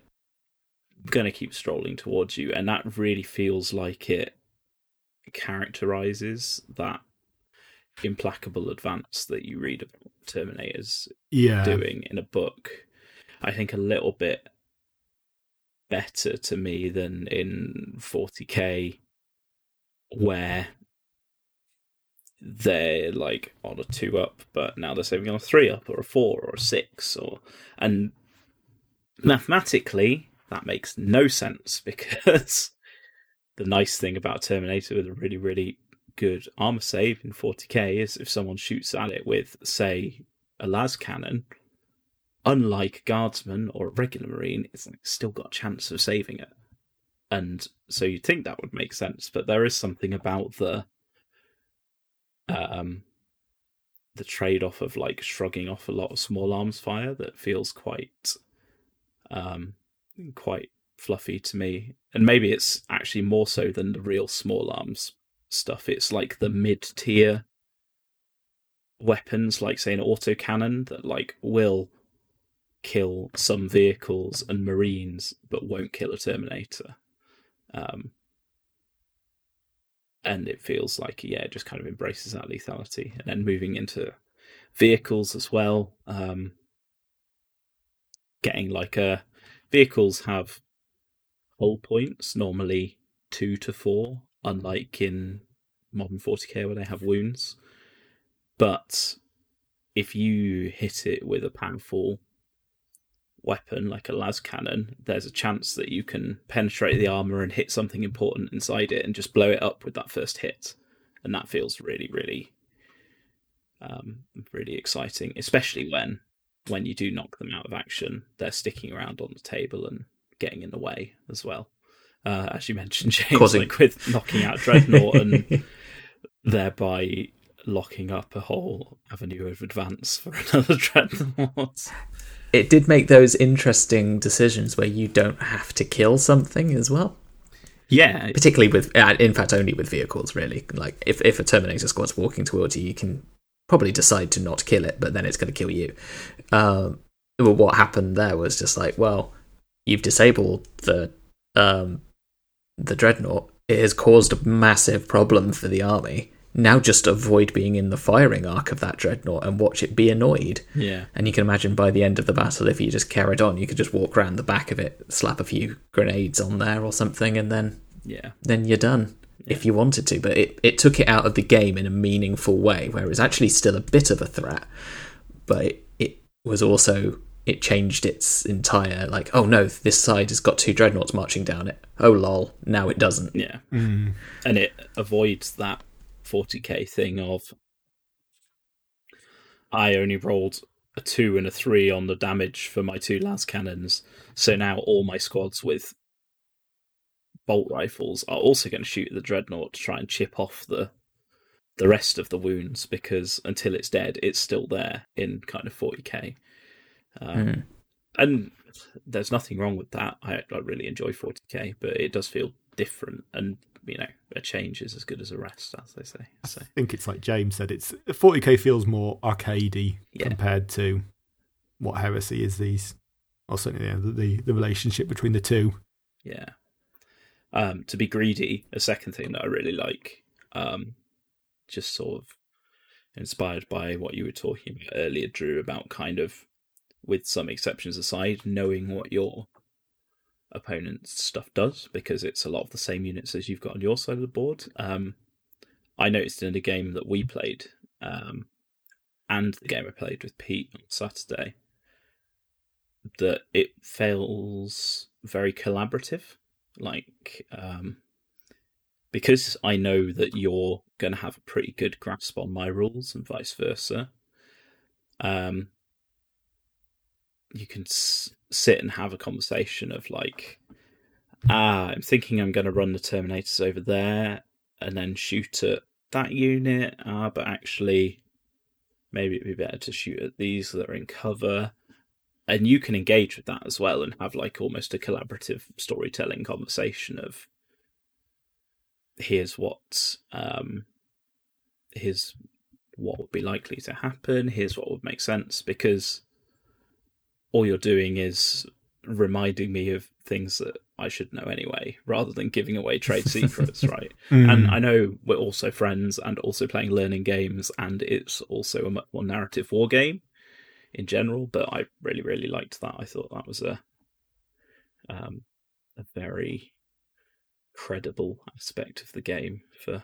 going to keep strolling towards you, and that really feels like it characterizes that implacable advance that you read about Terminators yeah. doing in a book. I think a little bit better to me than in 40k where they're like on a two up, but now they're saving on a three up or a four or a six or and mathematically that makes no sense because the nice thing about Terminator with a really, really good armor save in 40k is if someone shoots at it with, say, a las cannon, unlike guardsman or a regular marine, it's still got a chance of saving it. And so you'd think that would make sense, but there is something about the um the trade off of like shrugging off a lot of small arms fire that feels quite um quite fluffy to me. And maybe it's actually more so than the real small arms stuff. It's like the mid tier weapons, like say an autocannon that like will kill some vehicles and marines, but won't kill a Terminator. Um, and it feels like yeah, it just kind of embraces that lethality, and then moving into vehicles as well. Um, getting like a vehicles have hull points normally two to four, unlike in modern 40k where they have wounds. But if you hit it with a powerful weapon like a las cannon, there's a chance that you can penetrate the armor and hit something important inside it and just blow it up with that first hit. And that feels really, really, um, really exciting, especially when when you do knock them out of action, they're sticking around on the table and getting in the way as well. Uh, as you mentioned, James, Causing- like with knocking out Dreadnought and thereby locking up a whole avenue of advance for another Dreadnought. it did make those interesting decisions where you don't have to kill something as well. Yeah, Particularly with, uh, in fact, only with vehicles, really. Like, if, if a Terminator squad's walking towards you, you can probably decide to not kill it, but then it's going to kill you. Um, what happened there was just like, well, you've disabled the um, the dreadnought. It has caused a massive problem for the army. Now just avoid being in the firing arc of that dreadnought and watch it be annoyed. yeah, And you can imagine by the end of the battle, if you just carried on, you could just walk around the back of it, slap a few grenades on there or something, and then yeah, then you're done if you wanted to. But it, it took it out of the game in a meaningful way, where it was actually still a bit of a threat, but it, it was also it changed its entire like, oh no, this side has got two dreadnoughts marching down it. Oh lol, now it doesn't. yeah. Mm. and it avoids that 40k thing of I only rolled a two and a three on the damage for my two las cannons, so now all my squads with bolt rifles are also going to shoot the dreadnought to try and chip off the the rest of the wounds because until it's dead, it's still there in kind of 40k. Um, Mm. and there's nothing wrong with that. I, I really enjoy 40k, but it does feel different, and you know, a change is as good as a rest, as they say. So I think it's like James said. It's 40k feels more arcadey Yeah. compared to what Heresy is. These, or certainly yeah, the, the the relationship between the two. yeah. Um, to be greedy, a second thing that I really like, um, just sort of inspired by what you were talking about earlier, Drew, about kind of, with some exceptions aside, knowing what your opponent's stuff does because it's a lot of the same units as you've got on your side of the board. Um, I noticed in a game that we played, um, and the game I played with Pete on Saturday, that it feels very collaborative. Like, um, because I know that you're going to have a pretty good grasp on my rules and vice versa. Um, you can s- sit and have a conversation of like, ah, I'm thinking I'm going to run the Terminators over there and then shoot at that unit. Ah, but actually, maybe it'd be better to shoot at these that are in cover. And you can engage with that as well and have like almost a collaborative storytelling conversation of here's what um here's what would be likely to happen, here's what would make sense, because all you're doing is reminding me of things that I should know anyway, rather than giving away trade secrets, right? And I know we're also friends and also playing learning games, and it's also a much more narrative war game in general. But I really, really liked that. I thought that was a um, a very credible aspect of the game for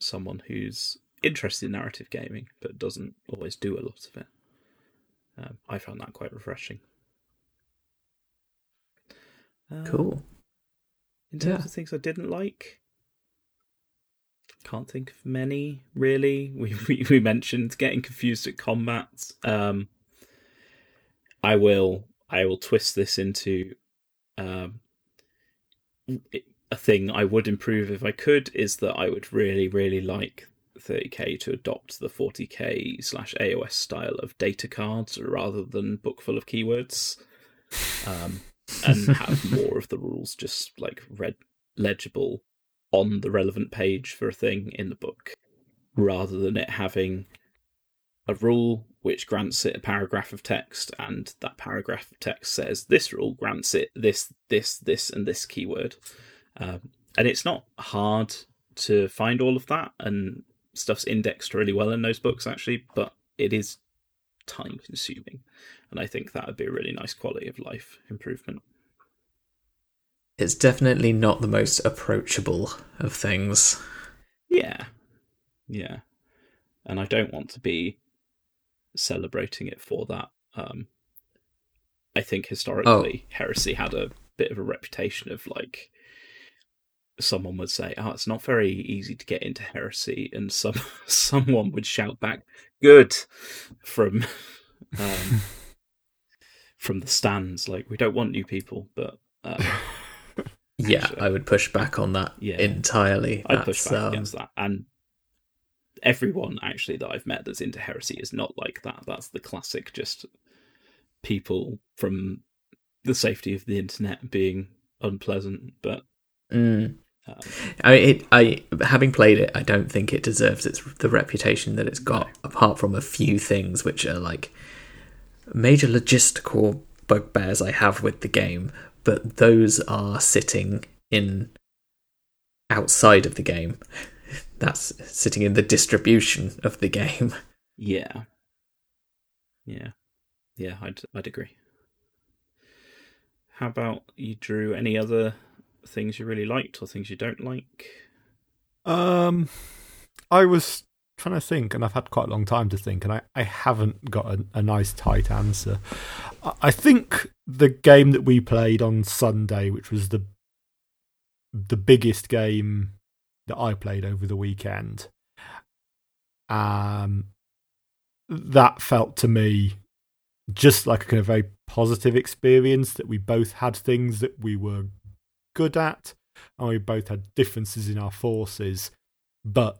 someone who's interested in narrative gaming but doesn't always do a lot of it. Um, I found that quite refreshing. Um, Cool. In terms Yeah. of things I didn't like, can't think of many really. We we, we mentioned getting confused at combat. Um, I will I will twist this into um, a thing I would improve if I could is that I would really really like 30k to adopt the 40k slash AOS style of data cards rather than book full of keywords. Um, and have more of the rules just like read legible on the relevant page for a thing in the book rather than it having a rule which grants it a paragraph of text and that paragraph of text says this rule grants it this this this and this keyword um, and it's not hard to find all of that and stuff's indexed really well in those books actually but it is time consuming. And I think that would be a really nice quality of life improvement. It's definitely not the most approachable of things. Yeah. Yeah. And I don't want to be celebrating it for that. Um, I think historically, oh. Heresy had a bit of a reputation of like someone would say, "Oh, it's not very easy to get into heresy," and some someone would shout back, "Good," from um, from the stands. Like, we don't want new people, but um, yeah, I would push back on that yeah, entirely. I'd push back um... against that, and everyone actually that I've met that's into heresy is not like that. That's the classic, just people from the safety of the internet being unpleasant, but. Mm. Um, I, it, I having played it, I don't think it deserves its the reputation that it's got. No. Apart from a few things which are like major logistical bugbears I have with the game, but those are sitting in outside of the game. That's sitting in the distribution of the game. Yeah. Yeah. Yeah, I'd I'd agree. How about you Drew any other things you really liked or things you don't like? Um I was trying to think and I've had quite a long time to think and I, I haven't got a, a nice tight answer. I think the game that we played on Sunday, which was the the biggest game that I played over the weekend, um, that felt to me just like a kind of very positive experience that we both had things that we were good at and we both had differences in our forces but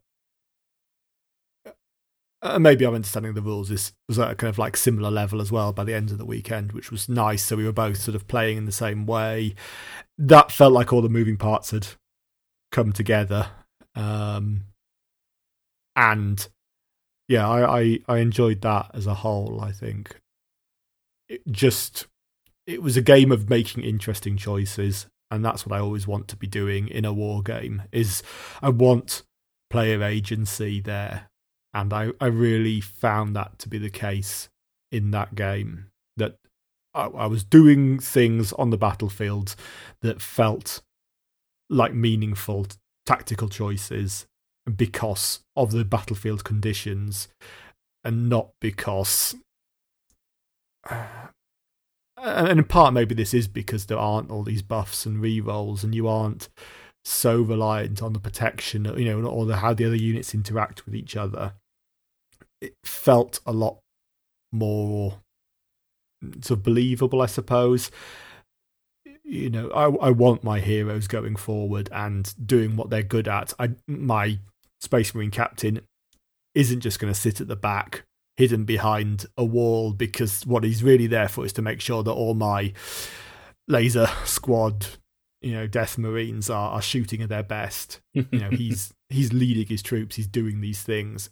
uh, maybe our understanding the rules is was at a kind of like similar level as well by the end of the weekend, which was nice. So we were both sort of playing in the same way. That felt like all the moving parts had come together, um, and yeah, I, I I enjoyed that as a whole. I think it just it was a game of making interesting choices, and that's what I always want to be doing in a war game. Is I want player agency there and I, I really found that to be the case in that game. That I, I was doing things on the battlefield that felt like meaningful tactical choices because of the battlefield conditions and not because uh, and in part maybe this is because there aren't all these buffs and re-rolls and you aren't so reliant on the protection you know or the, how the other units interact with each other it felt a lot more mm, sort of believable, I suppose. You know, I I want my heroes going forward and doing what they're good at. I my Space Marine captain isn't just going to sit at the back, hidden behind a wall, because what he's really there for is to make sure that all my laser squad, you know, Death Marines are, are shooting at their best. you know, he's he's leading his troops, he's doing these things,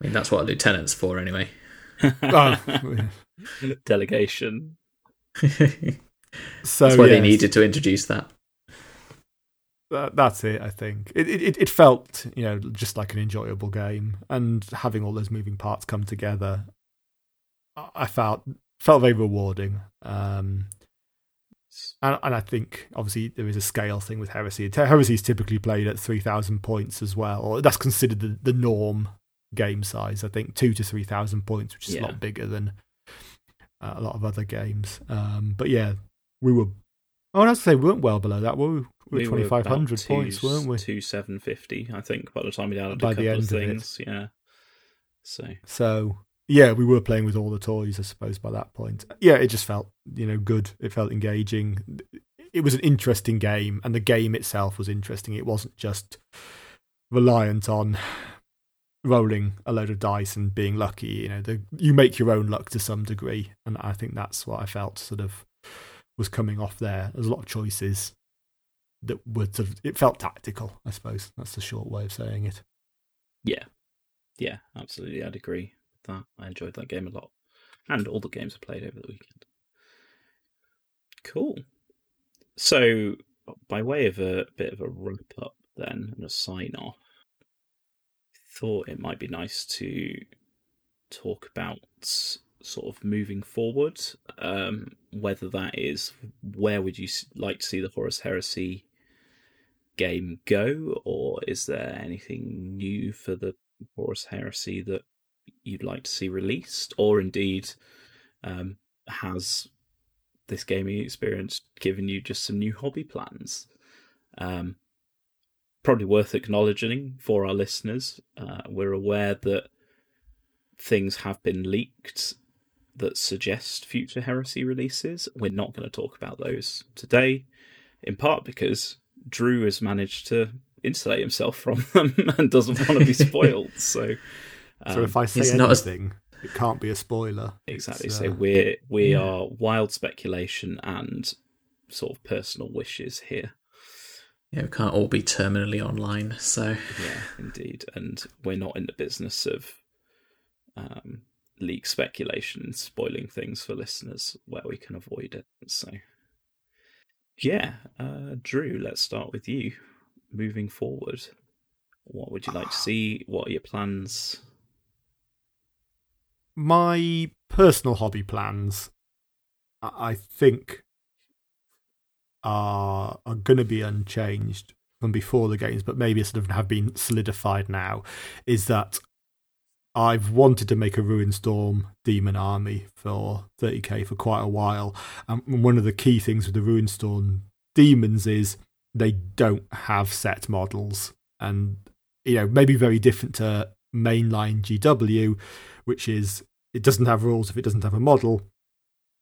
I mean, that's what a lieutenant's for, anyway. oh. Delegation. So that's why yes. they needed to introduce that. that. That's it. I think it, it it felt you know just like an enjoyable game, and having all those moving parts come together, I felt felt very rewarding. Um, and, and I think obviously there is a scale thing with Heresy. Heresy is typically played at three thousand points as well, or that's considered the, the norm game size. I think two to three thousand points, which is yeah. a lot bigger than uh, a lot of other games. Um, but yeah, we were. I want to say we weren't well below that. Were we? We were twenty five hundred points, weren't we? Two seven fifty, I think. By the time we added by a couple the end of things, of yeah. So. So yeah, we were playing with all the toys, I suppose. By that point, yeah, it just felt you know good. It felt engaging. It was an interesting game, and the game itself was interesting. It wasn't just reliant on rolling a load of dice and being lucky. You know, the, you make your own luck to some degree, and I think that's what I felt sort of was coming off there. There's a lot of choices that were sort of it felt tactical. I suppose that's the short way of saying it. Yeah, yeah, absolutely. I'd agree with that. I enjoyed that game a lot, and all the games I played over the weekend. Cool. So, by way of a bit of a wrap up, then and a sign off I thought it might be nice to talk about sort of moving forward. Um, whether that is where would you like to see the Horus Heresy game go, or is there anything new for the Horus Heresy that you'd like to see released, or indeed um, has this gaming experience given you just some new hobby plans? Um, probably worth acknowledging for our listeners. Uh, we're aware that things have been leaked that suggest future heresy releases. We're not going to talk about those today, in part because Drew has managed to insulate himself from them and doesn't want to be spoiled. so, um, so if I say anything, a... it can't be a spoiler. Exactly. Uh... So we're we yeah. are wild speculation and sort of personal wishes here. Yeah, we can't all be terminally online. So yeah, indeed, and we're not in the business of um, leak speculation and spoiling things for listeners where we can avoid it. So yeah, uh, Drew, let's start with you. Moving forward, what would you like to see? What are your plans? My personal hobby plans, I think, are are going to be unchanged from before the games, but maybe sort of have been solidified now. Is that I've wanted to make a Ruinstorm demon army for 30k for quite a while. Um, and one of the key things with the Ruinstorm demons is they don't have set models. And, you know, maybe very different to mainline GW, which is it doesn't have rules if it doesn't have a model.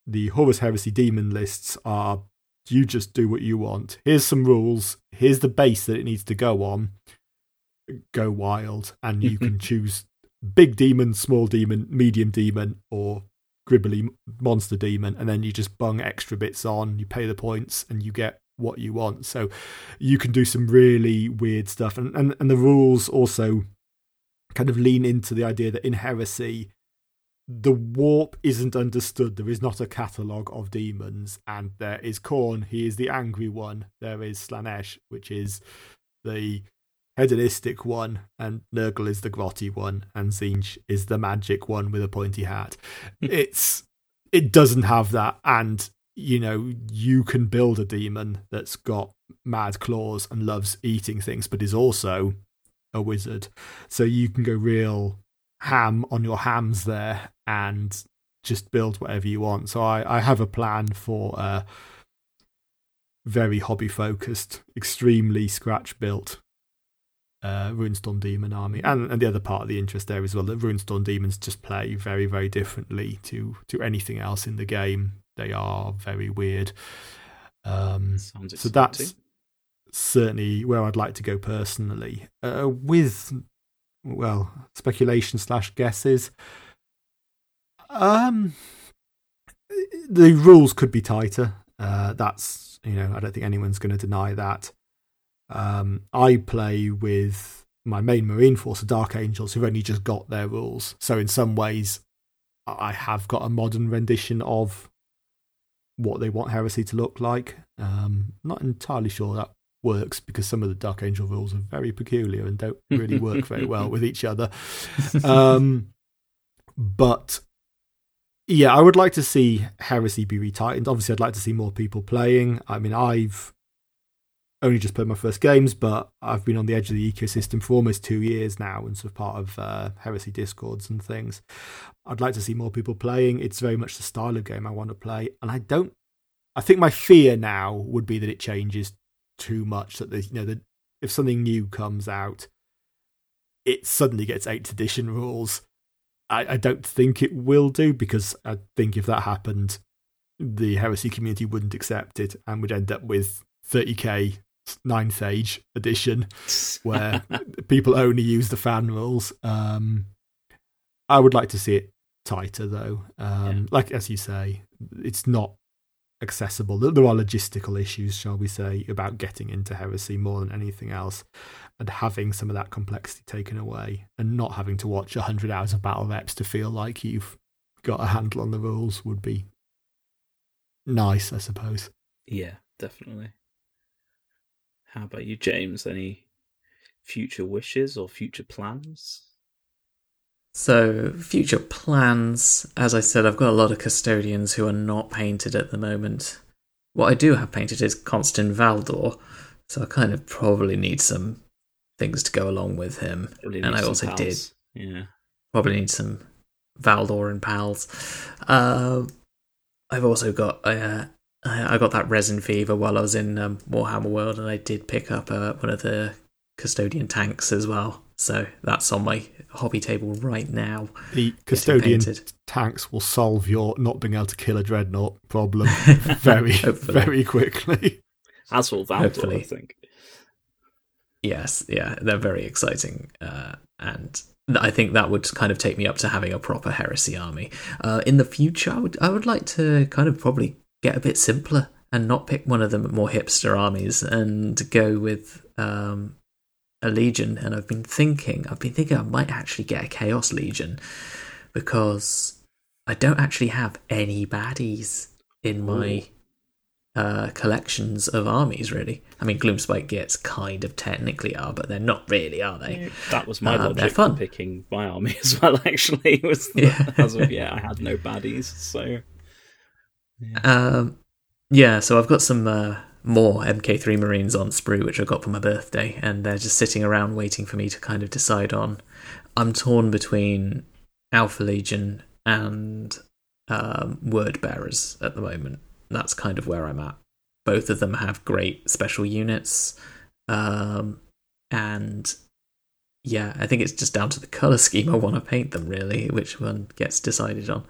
The Horus Heresy demon lists are you just do what you want. Here's some rules. Here's the base that it needs to go on. Go wild, and you mm-hmm. can choose big demon, small demon, medium demon, or gribbly monster demon, and then you just bung extra bits on, you pay the points, and you get what you want. So you can do some really weird stuff. And, and, and the rules also kind of lean into the idea that in Heresy, the warp isn't understood. There is not a catalogue of demons, and there is Khorne, he is the angry one. There is Slaanesh, which is the hedonistic one, and Nurgle is the grotty one, and Tzeentch is the magic one with a pointy hat. Hmm. it's it doesn't have that, and you know you can build a demon that's got mad claws and loves eating things, but is also a wizard. So you can go real ham on your hams there and just build whatever you want. So I, I have a plan for a very hobby focused, extremely scratch built uh, Ruinstorm Demon army, and, and the other part of the interest there as well that Ruinstorm Demons just play very very differently to to anything else in the game. They are very weird. Um, so that's certainly where I'd like to go personally. Uh, with well speculation slash guesses. Um, the rules could be tighter. Uh, that's you know I don't think anyone's going to deny that. Um, I play with my main Marine force, the Dark Angels, who've only just got their rules. So in some ways, I have got a modern rendition of what they want Heresy to look like. Um, not entirely sure that works because some of the Dark Angel rules are very peculiar and don't really work very well with each other. Um, but yeah, I would like to see Heresy be retightened. Obviously, I'd like to see more people playing. I mean, I've only just played my first games, but I've been on the edge of the ecosystem for almost two years now and sort of part of uh, Heresy Discords and things. I'd like to see more people playing. It's very much the style of game I want to play. And I don't, I think my fear now would be that it changes too much, that, the you know, that if something new comes out, it suddenly gets 8th edition rules. I, I don't think it will do because I think if that happened, the heresy community wouldn't accept it and would end up with 30k ninth age edition where people only use the fan rules. Um, I would like to see it tighter though. Um, yeah. Like as you say, it's not accessible. There are logistical issues, shall we say, about getting into heresy more than anything else, and having some of that complexity taken away, and not having to watch hundred hours of battle reps to feel like you've got a handle on the rules would be nice, I suppose. Yeah, definitely. How about you, James? Any future wishes or future plans? So, future plans. As I said, I've got a lot of custodians who are not painted at the moment. What I do have painted is Constantin Valdor, so I kind of probably need some things to go along with him. Probably and I also pals. did Yeah. probably need some Valdor and pals. Uh, I've also got uh, I I got that resin fever while I was in um, Warhammer World, and I did pick up uh, one of the custodian tanks as well. So that's on my hobby table right now. The custodian tanks will solve your not being able to kill a dreadnought problem very, very quickly. As will Valdor, I think. Yes, yeah, they're very exciting, uh, and th- I think that would kind of take me up to having a proper heresy army. Uh, in the future, I would I would like to kind of probably get a bit simpler and not pick one of the more hipster armies and go with um, a legion. And I've been thinking, I've been thinking I might actually get a chaos legion because I don't actually have any baddies in my uh, collections of armies, really. I mean, Gloomspite Gitz kind of technically are, but they're not really, are they? That was my Uh, they're logic fun. for picking my army as well. Actually, was that Yeah. of yeah, I had no baddies, so Um, yeah, so I've got some uh, more MK3 Marines on sprue, which I got for my birthday, and they're just sitting around waiting for me to kind of decide on. I'm torn between Alpha Legion and um, Word Bearers at the moment. That's kind of where I'm at. Both of them have great special units, um, and yeah, I think it's just down to the color scheme I want to paint them. Really, which one gets decided on.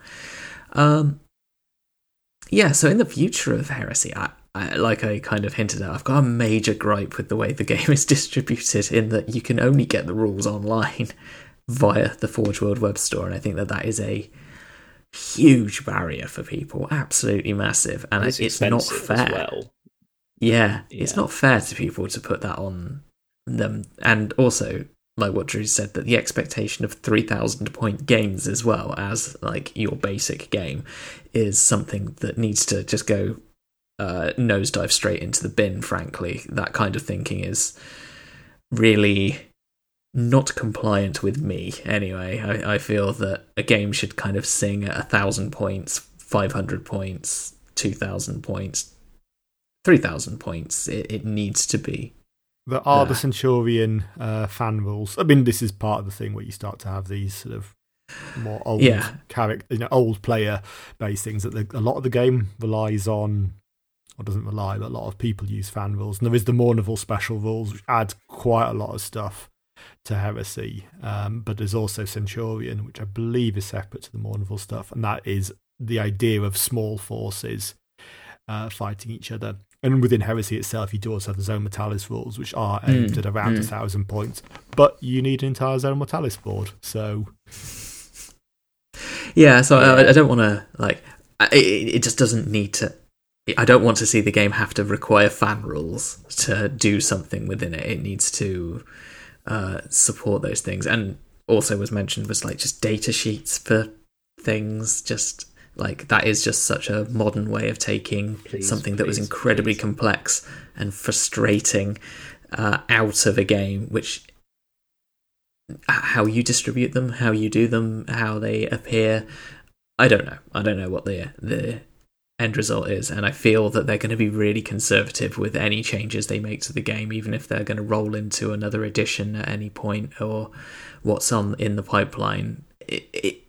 Um, yeah, so in the future of Heresy, I, I, like I kind of hinted at, I've got a major gripe with the way the game is distributed in that you can only get the rules online via the Forge World web store, and I think that that is a huge barrier for people, absolutely massive, and it's, it's, not fair. well. Yeah, it's not fair to people to put that on them. And also, like what Drew said, that the expectation of 3,000 point games as well as like your basic game is something that needs to just go uh, nosedive straight into the bin, frankly. That kind of thinking is really not compliant with me anyway. I, I feel that a game should kind of sing at a thousand points, 500 points, 2,000 points, 3,000 points. It, it needs to be. There are the Centurion uh, fan rules. I mean, this is part of the thing where you start to have these sort of more old Yeah. character, you know, old player based things that the, a lot of the game relies on, or doesn't rely, but a lot of people use fan rules. And there is the Mournival special rules, which add quite a lot of stuff to Heresy. Um, but there's also Centurion, which I believe is separate to the Mournival stuff, and that is the idea of small forces uh, fighting each other. And within Heresy itself, you do also have the Zone Mortalis rules, which are aimed Mm, at around a mm. thousand points. But you need an entire Zone Mortalis board, so Yeah, so I, I don't want to, like, it, it just doesn't need to. I don't want to see the game have to require fan rules to do something within it. It needs to uh, support those things. And also was mentioned was like just data sheets for things. Just like that is just such a modern way of taking Please, something that was incredibly please. complex and frustrating uh, out of a game, which how you distribute them, how you do them, how they appear. I don't know. I don't know what the the end result is, and I feel that they're going to be really conservative with any changes they make to the game, even if they're going to roll into another edition at any point or what's on in the pipeline. It, it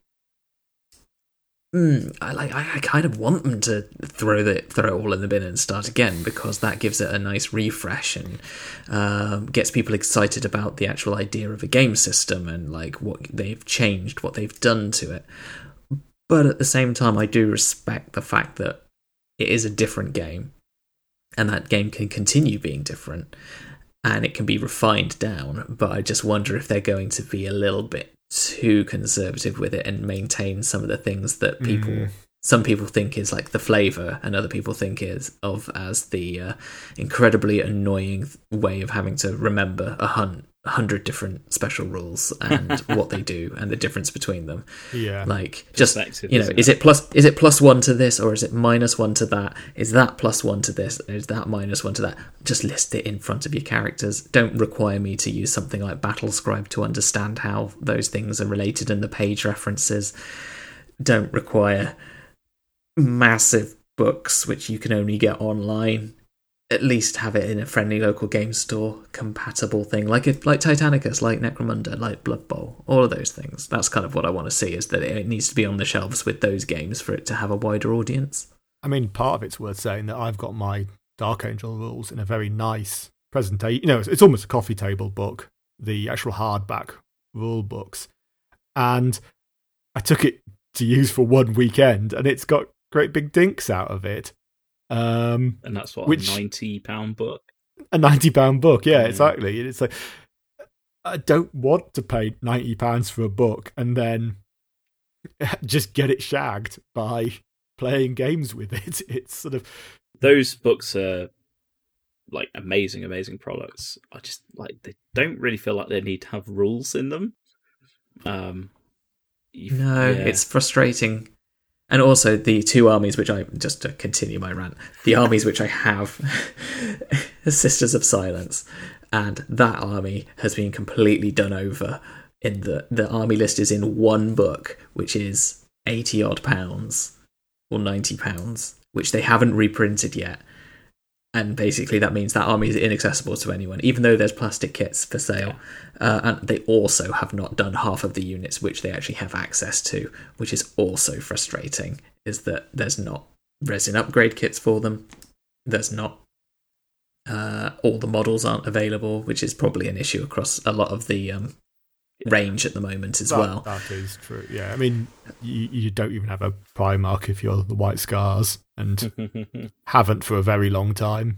Mm, I like. I, I kind of want them to throw the throw it all in the bin and start again because that gives it a nice refresh and um, gets people excited about the actual idea of a game system and like what they've changed, what they've done to it. But at the same time, I do respect the fact that it is a different game, and that game can continue being different, and it can be refined down. But I just wonder if they're going to be a little bit too conservative with it and maintain some of the things that people Mm. some people think is like the flavor and other people think is of as the uh, incredibly annoying way of having to remember a hunt hundred different special rules and what they do and the difference between them. Yeah. Like just Perspective, you know, isn't is it plus is it plus one to this or is it minus one to that? Is that plus one to this? Is that minus one to that? Just list it in front of your characters. Don't require me to use something like Battlescribe to understand how those things are related and the page references. Don't require massive books which you can only get online at least have it in a friendly local game store compatible thing like if like titanicus like necromunda like blood bowl all of those things that's kind of what i want to see is that it needs to be on the shelves with those games for it to have a wider audience I mean, part of it's worth saying that I've got my Dark Angel rules in a very nice presentation. You know, it's, it's almost a coffee table book, the actual hardback rule books. And I took it to use for one weekend and it's got great big dinks out of it. Um, and that's what Which- a ninety pound book. a ninety pound book. Yeah, Mm. exactly. It's like I don't want to pay ninety pounds for a book and then just get it shagged by playing games with it. It's sort of Those books are like amazing, amazing products. I just like they don't really feel like they need to have rules in them. Um, you- no yeah. it's frustrating and also the two armies which i just to continue my rant the armies which i have sisters of silence. And that army has been completely done over in the the army list is in one book which is 80 odd pounds or 90 pounds which they haven't reprinted yet and basically that means that army is inaccessible to anyone even though there's plastic kits for sale. Uh, and they also have not done half of the units which they actually have access to which is also frustrating is that there's not resin upgrade kits for them. There's not uh, all the models aren't available which is probably an issue across a lot of the um, range at the moment as that, well That is true. Yeah, I mean, you, you don't even have a Primarch if you're the White Scars, and haven't for a very long time.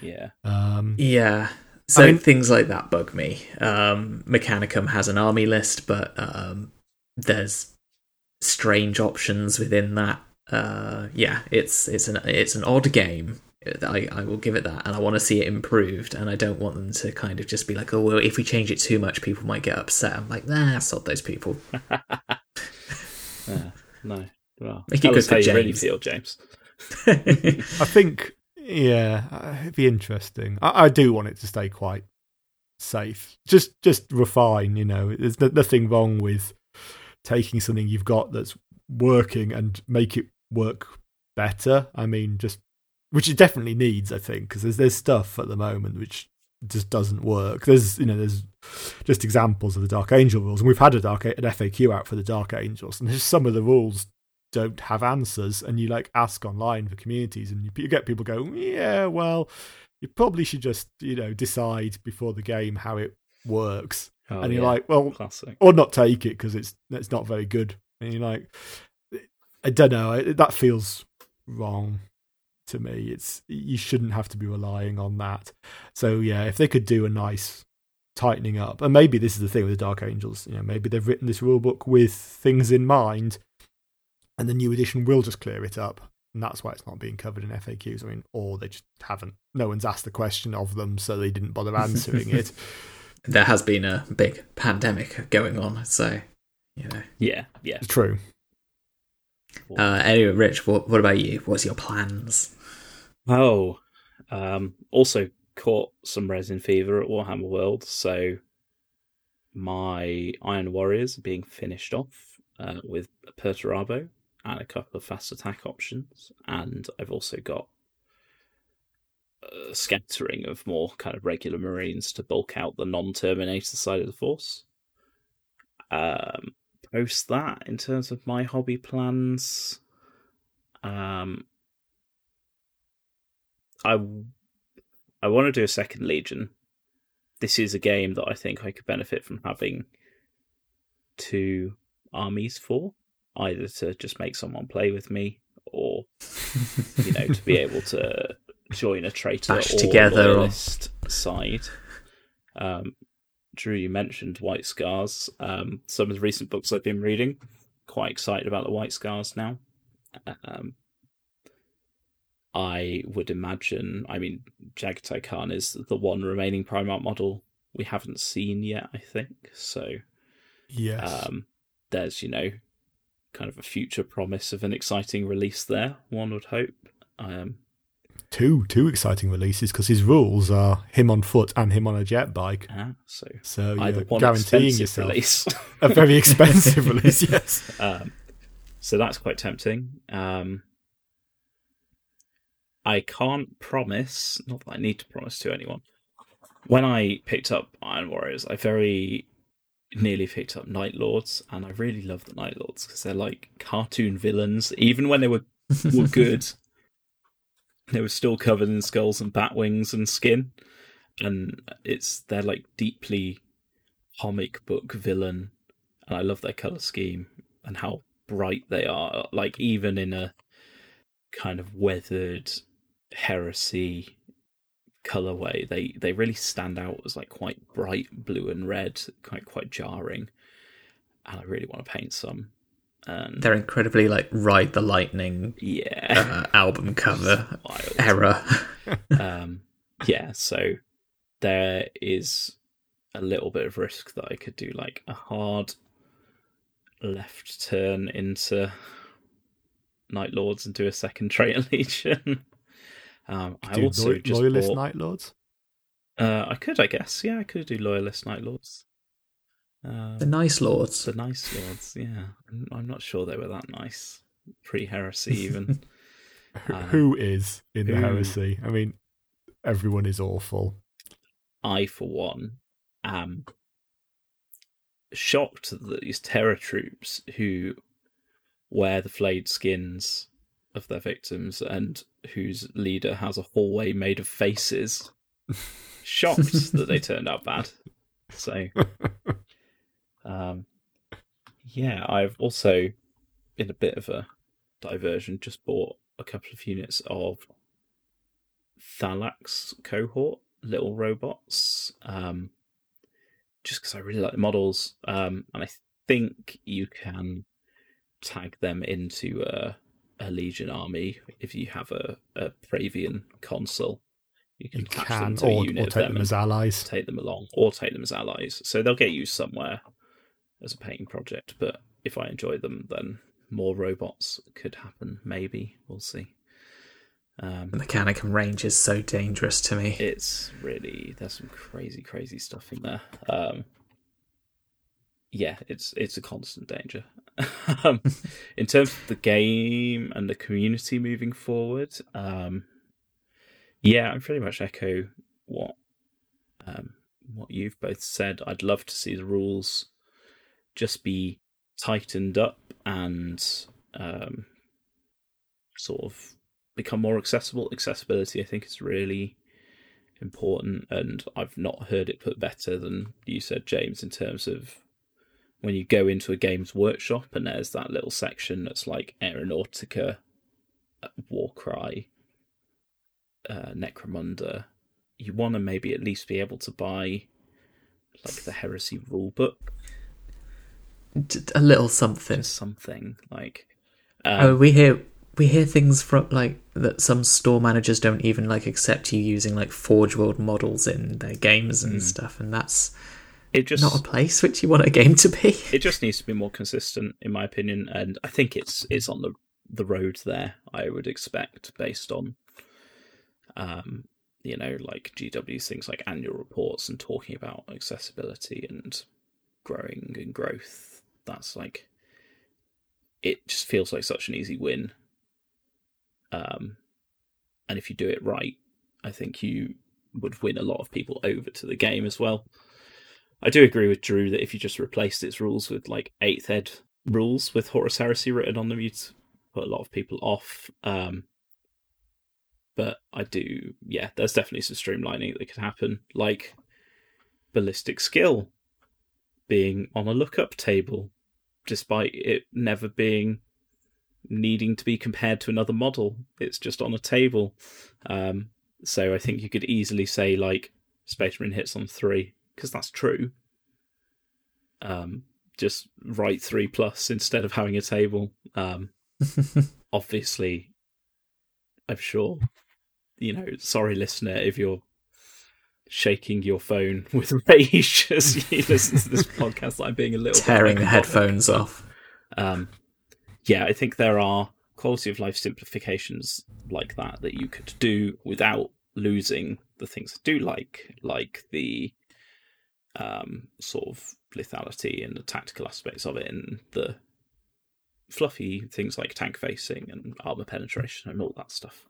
yeah, Um, Yeah. So mean- things like that bug me. Um, Mechanicum has an army list, but um, there's strange options within that. Uh, yeah, it's it's an it's an odd game. I, I will give it that, and I want to see it improved. And I don't want them to kind of just be like, oh well, if we change it too much, people might get upset. I'm like, nah, sod those people. yeah. No, well, Make it tell good for how you really feel, James. I think, yeah, uh, it'd be interesting. I, I do want it to stay quite safe. Just, just refine. You know, there's no- nothing wrong with taking something you've got that's working and make it work better. I mean, just which it definitely needs. I think because there's there's stuff at the moment which just doesn't work. There's you know there's just examples of the Dark Angel rules, and we've had a dark an FAQ out for the Dark Angels, and there's some of the rules don't have answers, and you like ask online for communities, and you, you get people go, yeah, well, you probably should just you know decide before the game how it works, Oh, and you're yeah. like, well, classic. or not take it because it's it's not very good, and you're like, I don't know, I, that feels wrong to me. It's you shouldn't have to be relying on that. So yeah, if they could do a nice tightening up, and maybe this is the thing with the Dark Angels, you know, maybe they've written this rule book with things in mind, and the new edition will just clear it up, and that's why it's not being covered in FAQs. I mean, or they just haven't. No one's asked the question of them, so they didn't bother answering it. there has been a big pandemic going on, so you know. Yeah, yeah. True. Uh, anyway, Rich, what what about you? What's your plans? Oh, um, also caught some resin fever at Warhammer World, so my Iron Warriors are being finished off uh, with a Perturabo and a couple of fast attack options, and I've also got a scattering of more kind of regular Marines to bulk out the non-Terminator side of the force. Um, post that, in terms of my hobby plans, um, I I want to do a second Legion. This is a game that I think I could benefit from having two armies for, either to just make someone play with me, or you know to be able to join a traitor Bash or together or- loyalist side. Um, Drew, you mentioned White Scars. Um, some of the recent books I've been reading, quite excited about the White Scars now. Um, I would imagine. I mean, Jaghatai Khan is the one remaining Primarch model we haven't seen yet. I think so. Yes. Um, there's you know, kind of a future promise of an exciting release there. One would hope. Um, two two exciting releases because his rules are him on foot and him on a jet bike. ah, so So either you're one guaranteeing yourself release. a very expensive release. Yes. Um, so that's quite tempting. Um, I can't promise, not that I need to promise to anyone. When I picked up Iron Warriors, I very nearly picked up Night Lords, and I really love the Night Lords because they're like cartoon villains. Even when they were were good, they were still covered in skulls and bat wings and skin, and it's they're like deeply comic book villain, and I love their color scheme and how bright they are. Like even in a kind of weathered heresy colorway, they they really stand out as like quite bright blue and red, quite quite jarring. And I really want to paint some. And They're incredibly like ride the lightning yeah, uh, album cover wild. error. um, yeah, so there is a little bit of risk that I could do like a hard left turn into Night Lords and do a second Traitor Legion. Um, I Do also loy- just loyalist bought, Night Lords. uh, I could, I guess, yeah, I could do Loyalist Night Lords. Um, The nice lords. the nice lords, yeah. I'm, I'm not sure they were that nice pre heresy, even. Who- Uh, who is in the heresy? I mean, everyone is awful. I, for one, am shocked that these terror troops who wear the flayed skins of their victims and whose leader has a hallway made of faces, shocked that they turned out bad. So, um, yeah, I've also, in a bit of a diversion, just bought a couple of units of Thallax cohort little robots. Um, just because I really like the models, um, and I think you can tag them into a, a Legion army if you have a, a Praevian consul. You can You attach can, them to or, a or unit of take them them as allies. take them along, or take them as allies. So they'll get used somewhere as a painting project. But if I enjoy them, then more robots could happen. Maybe we'll see. Um, The Mechanicum range is so dangerous to me. it's really there's some crazy crazy stuff in there um yeah it's it's a constant danger. Um in terms of the game and the community moving forward um yeah i pretty much echo what um what you've both said. I'd love to see the rules just be tightened up and um sort of become more accessible. Accessibility i think is really important and I've not heard it put better than you said James in terms of when you go into a games workshop and there's that little section that's like Aeronautica, Warcry, uh, Necromunda, you want to maybe at least be able to buy like the Heresy rulebook, A little something. just something like. oh, Um, we hear we hear things from like that. Some store managers don't even like accept you using like Forge World models in their games and Mm. stuff, and that's it just not a place which you want a game to be. it just needs to be more consistent in my opinion and i think it's it's on the the road there i would expect based on um you know like gw's things like annual reports and talking about accessibility and growing and growth. That's like it just feels like such an easy win. Um and if you do it right i think you would win a lot of people over to the game as well I do agree with Drew that if you just replaced its rules with like eighth ed rules with Horus Heresy written on them, you'd put a lot of people off. Um, but I do, yeah, there's definitely some streamlining that could happen, like ballistic skill being on a lookup table, despite it never being needing to be compared to another model. It's just on a table. Um, so I think you could easily say like Space Marine hits on three because that's true. Um, just write three plus instead of having a table. Um, obviously, I'm sure, you know, sorry, listener, if you're shaking your phone with rage as you listen to this podcast. I'm being a little tearing the headphones off. Um, yeah, I think there are quality of life simplifications like that that you could do without losing the things I do like, like the um, sort of lethality and the tactical aspects of it, and the fluffy things like tank facing and armor penetration and all that stuff.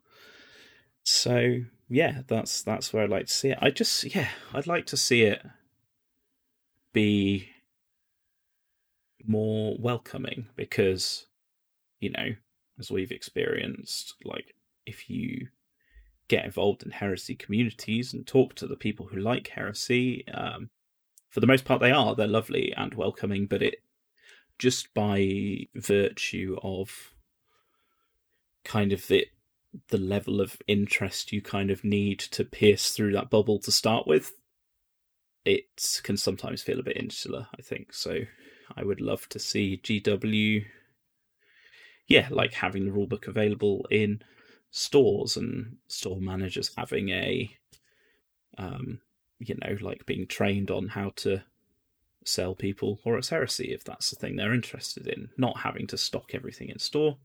So yeah, that's that's where I'd like to see it. I just yeah, I'd like to see it be more welcoming because you know, as we've experienced, like if you get involved in heresy communities and talk to the people who like heresy, um, for the most part they are. They're lovely and welcoming, but it just by virtue of kind of the the level of interest you kind of need to pierce through that bubble to start with, it can sometimes feel a bit insular, I think. So I would love to see GW yeah, like having the rulebook available in stores and store managers having a um you know, like being trained on how to sell people Horus Heresy if that's the thing they're interested in. Not having to stock everything in store,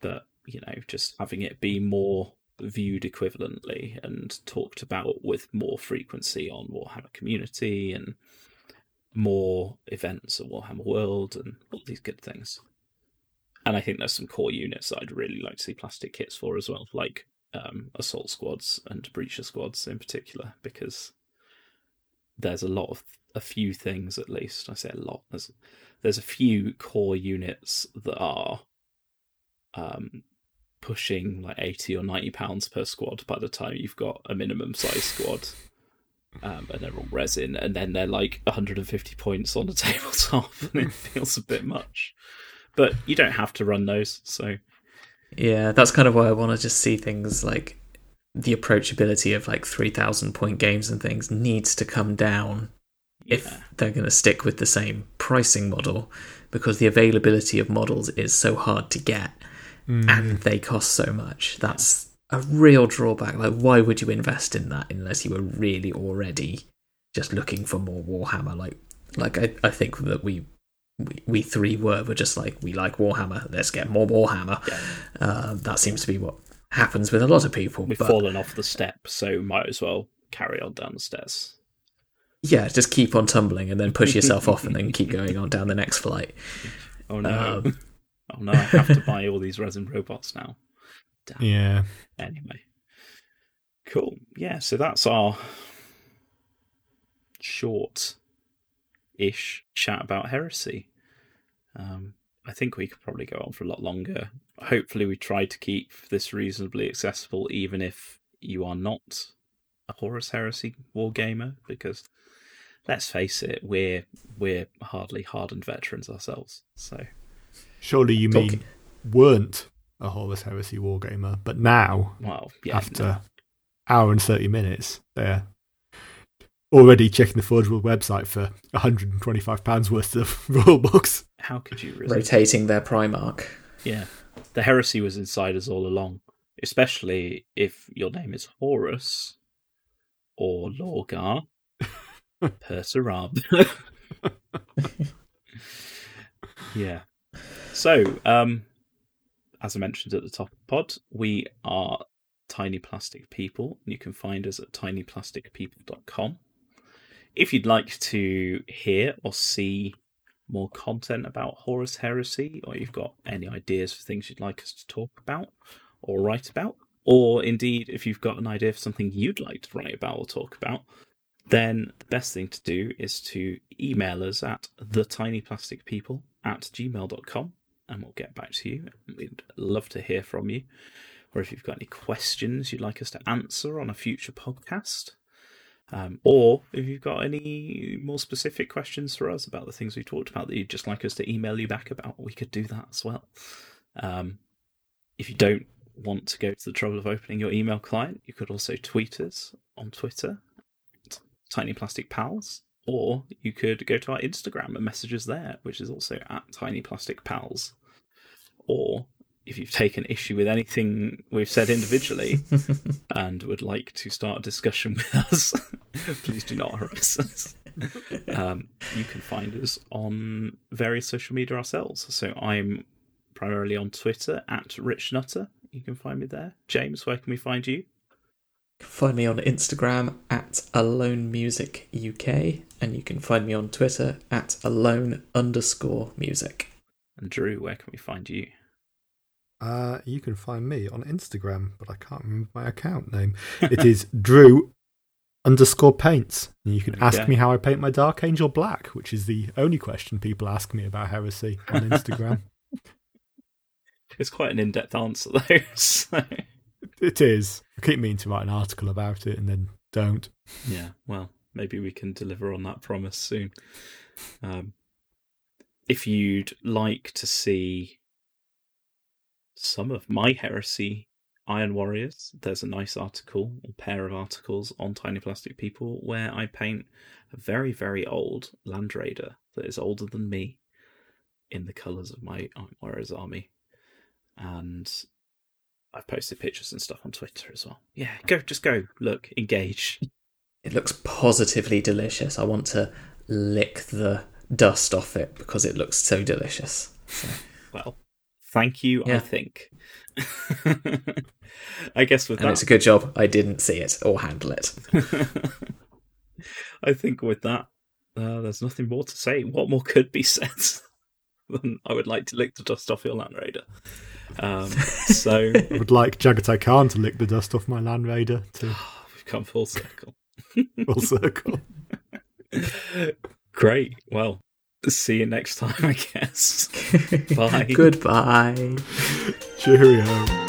but you know, just having it be more viewed equivalently and talked about with more frequency on Warhammer community and more events at Warhammer World and all these good things. And I think there's some core units that I'd really like to see plastic kits for as well, like um, assault squads and breacher squads in particular, because there's a lot of a few things at least. I say a lot. There's there's a few core units that are um, pushing like 80 or 90 pounds per squad by the time you've got a minimum size squad. Um, and they're all resin, and then they're like 150 points on the tabletop, and it feels a bit much. But you don't have to run those, so yeah, that's kind of why I want to just see things like the approachability of like 3000 point games and things needs to come down yeah. if they're going to stick with the same pricing model because the availability of models is so hard to get mm. and they cost so much. That's a real drawback. Like, why would you invest in that unless you were really already just looking for more Warhammer? Like, like I, I think that we, we, we three were were just like we like Warhammer. Let's get more Warhammer. Yeah. Uh, that seems to be what happens with a lot of people. We've but, fallen off the step, so might as well carry on down the stairs. Yeah, just keep on tumbling and then push yourself off and then keep going on down the next flight. Oh no. Um, oh no, I have to buy all these resin robots now. Damn. Yeah. Anyway. Cool. Yeah, so that's our short ish chat about heresy. Um, I think we could probably go on for a lot longer. Hopefully, we try to keep this reasonably accessible, even if you are not a Horus Heresy wargamer, because let's face it, we're we're hardly hardened veterans ourselves. So, surely you Talking. mean weren't a Horus Heresy wargamer, but now, well, yeah, after no. hour and thirty minutes, they're already checking the Forge World website for 125 pounds worth of rule books. How could you resist? rotating their Primarch? Yeah, the heresy was inside us all along. Especially if your name is Horus or Lorgar, Perturabo. yeah. So, um, as I mentioned at the top of the pod, we are Tiny Plastic People. You can find us at tinyplasticpeople.com. If you'd like to hear or see more content about Horus Heresy, or you've got any ideas for things you'd like us to talk about or write about, or indeed if you've got an idea for something you'd like to write about or talk about, then the best thing to do is to email us at thetinyplasticpeople at gmail.com and we'll get back to you. We'd love to hear from you. Or if you've got any questions you'd like us to answer on a future podcast, um, or if you've got any more specific questions for us about the things we talked about that you'd just like us to email you back about, we could do that as well. Um, if you don't want to go to the trouble of opening your email client, you could also tweet us on Twitter, Tiny Plastic Pals, or you could go to our Instagram and message us there, which is also at Tiny Plastic Pals. Or if you've taken issue with anything we've said individually and would like to start a discussion with us, please do not harass us. Um, you can find us on various social media ourselves. So I'm primarily on Twitter at Rich Nutter. You can find me there. James, where can we find you? Find me on Instagram at Alone Music UK, and you can find me on Twitter at Alone underscore Music. And Drew, where can we find you? Uh, you can find me on Instagram, but I can't remember my account name. It is Drew underscore paints. And you can ask me how I paint my Dark Angel black, which is the only question people ask me about heresy on Instagram. It's quite an in-depth answer though. So, it is. I keep meaning to write an article about it and then don't. yeah, well, maybe we can deliver on that promise soon. Um, if you'd like to see some of my heresy Iron Warriors, there's a nice article, a pair of articles on Tiny Plastic People where I paint a very, very old Land Raider that is older than me in the colours of my Iron Warriors army. And I've posted pictures and stuff on Twitter as well. Yeah, go, just go, look, engage. It looks positively delicious. I want to lick the dust off it because it looks so delicious. So, Well, thank you, I think. I guess with and that, it's a good job I didn't see it or handle it. I think with that, uh, there's nothing more to say. What more could be said than I would like to lick the dust off your Land Raider? Um, so I would like Jaghatai Khan to lick the dust off my Land Raider to we've come full circle. full circle. Great. Well, see you next time, I guess. Bye. Goodbye. Cheerio.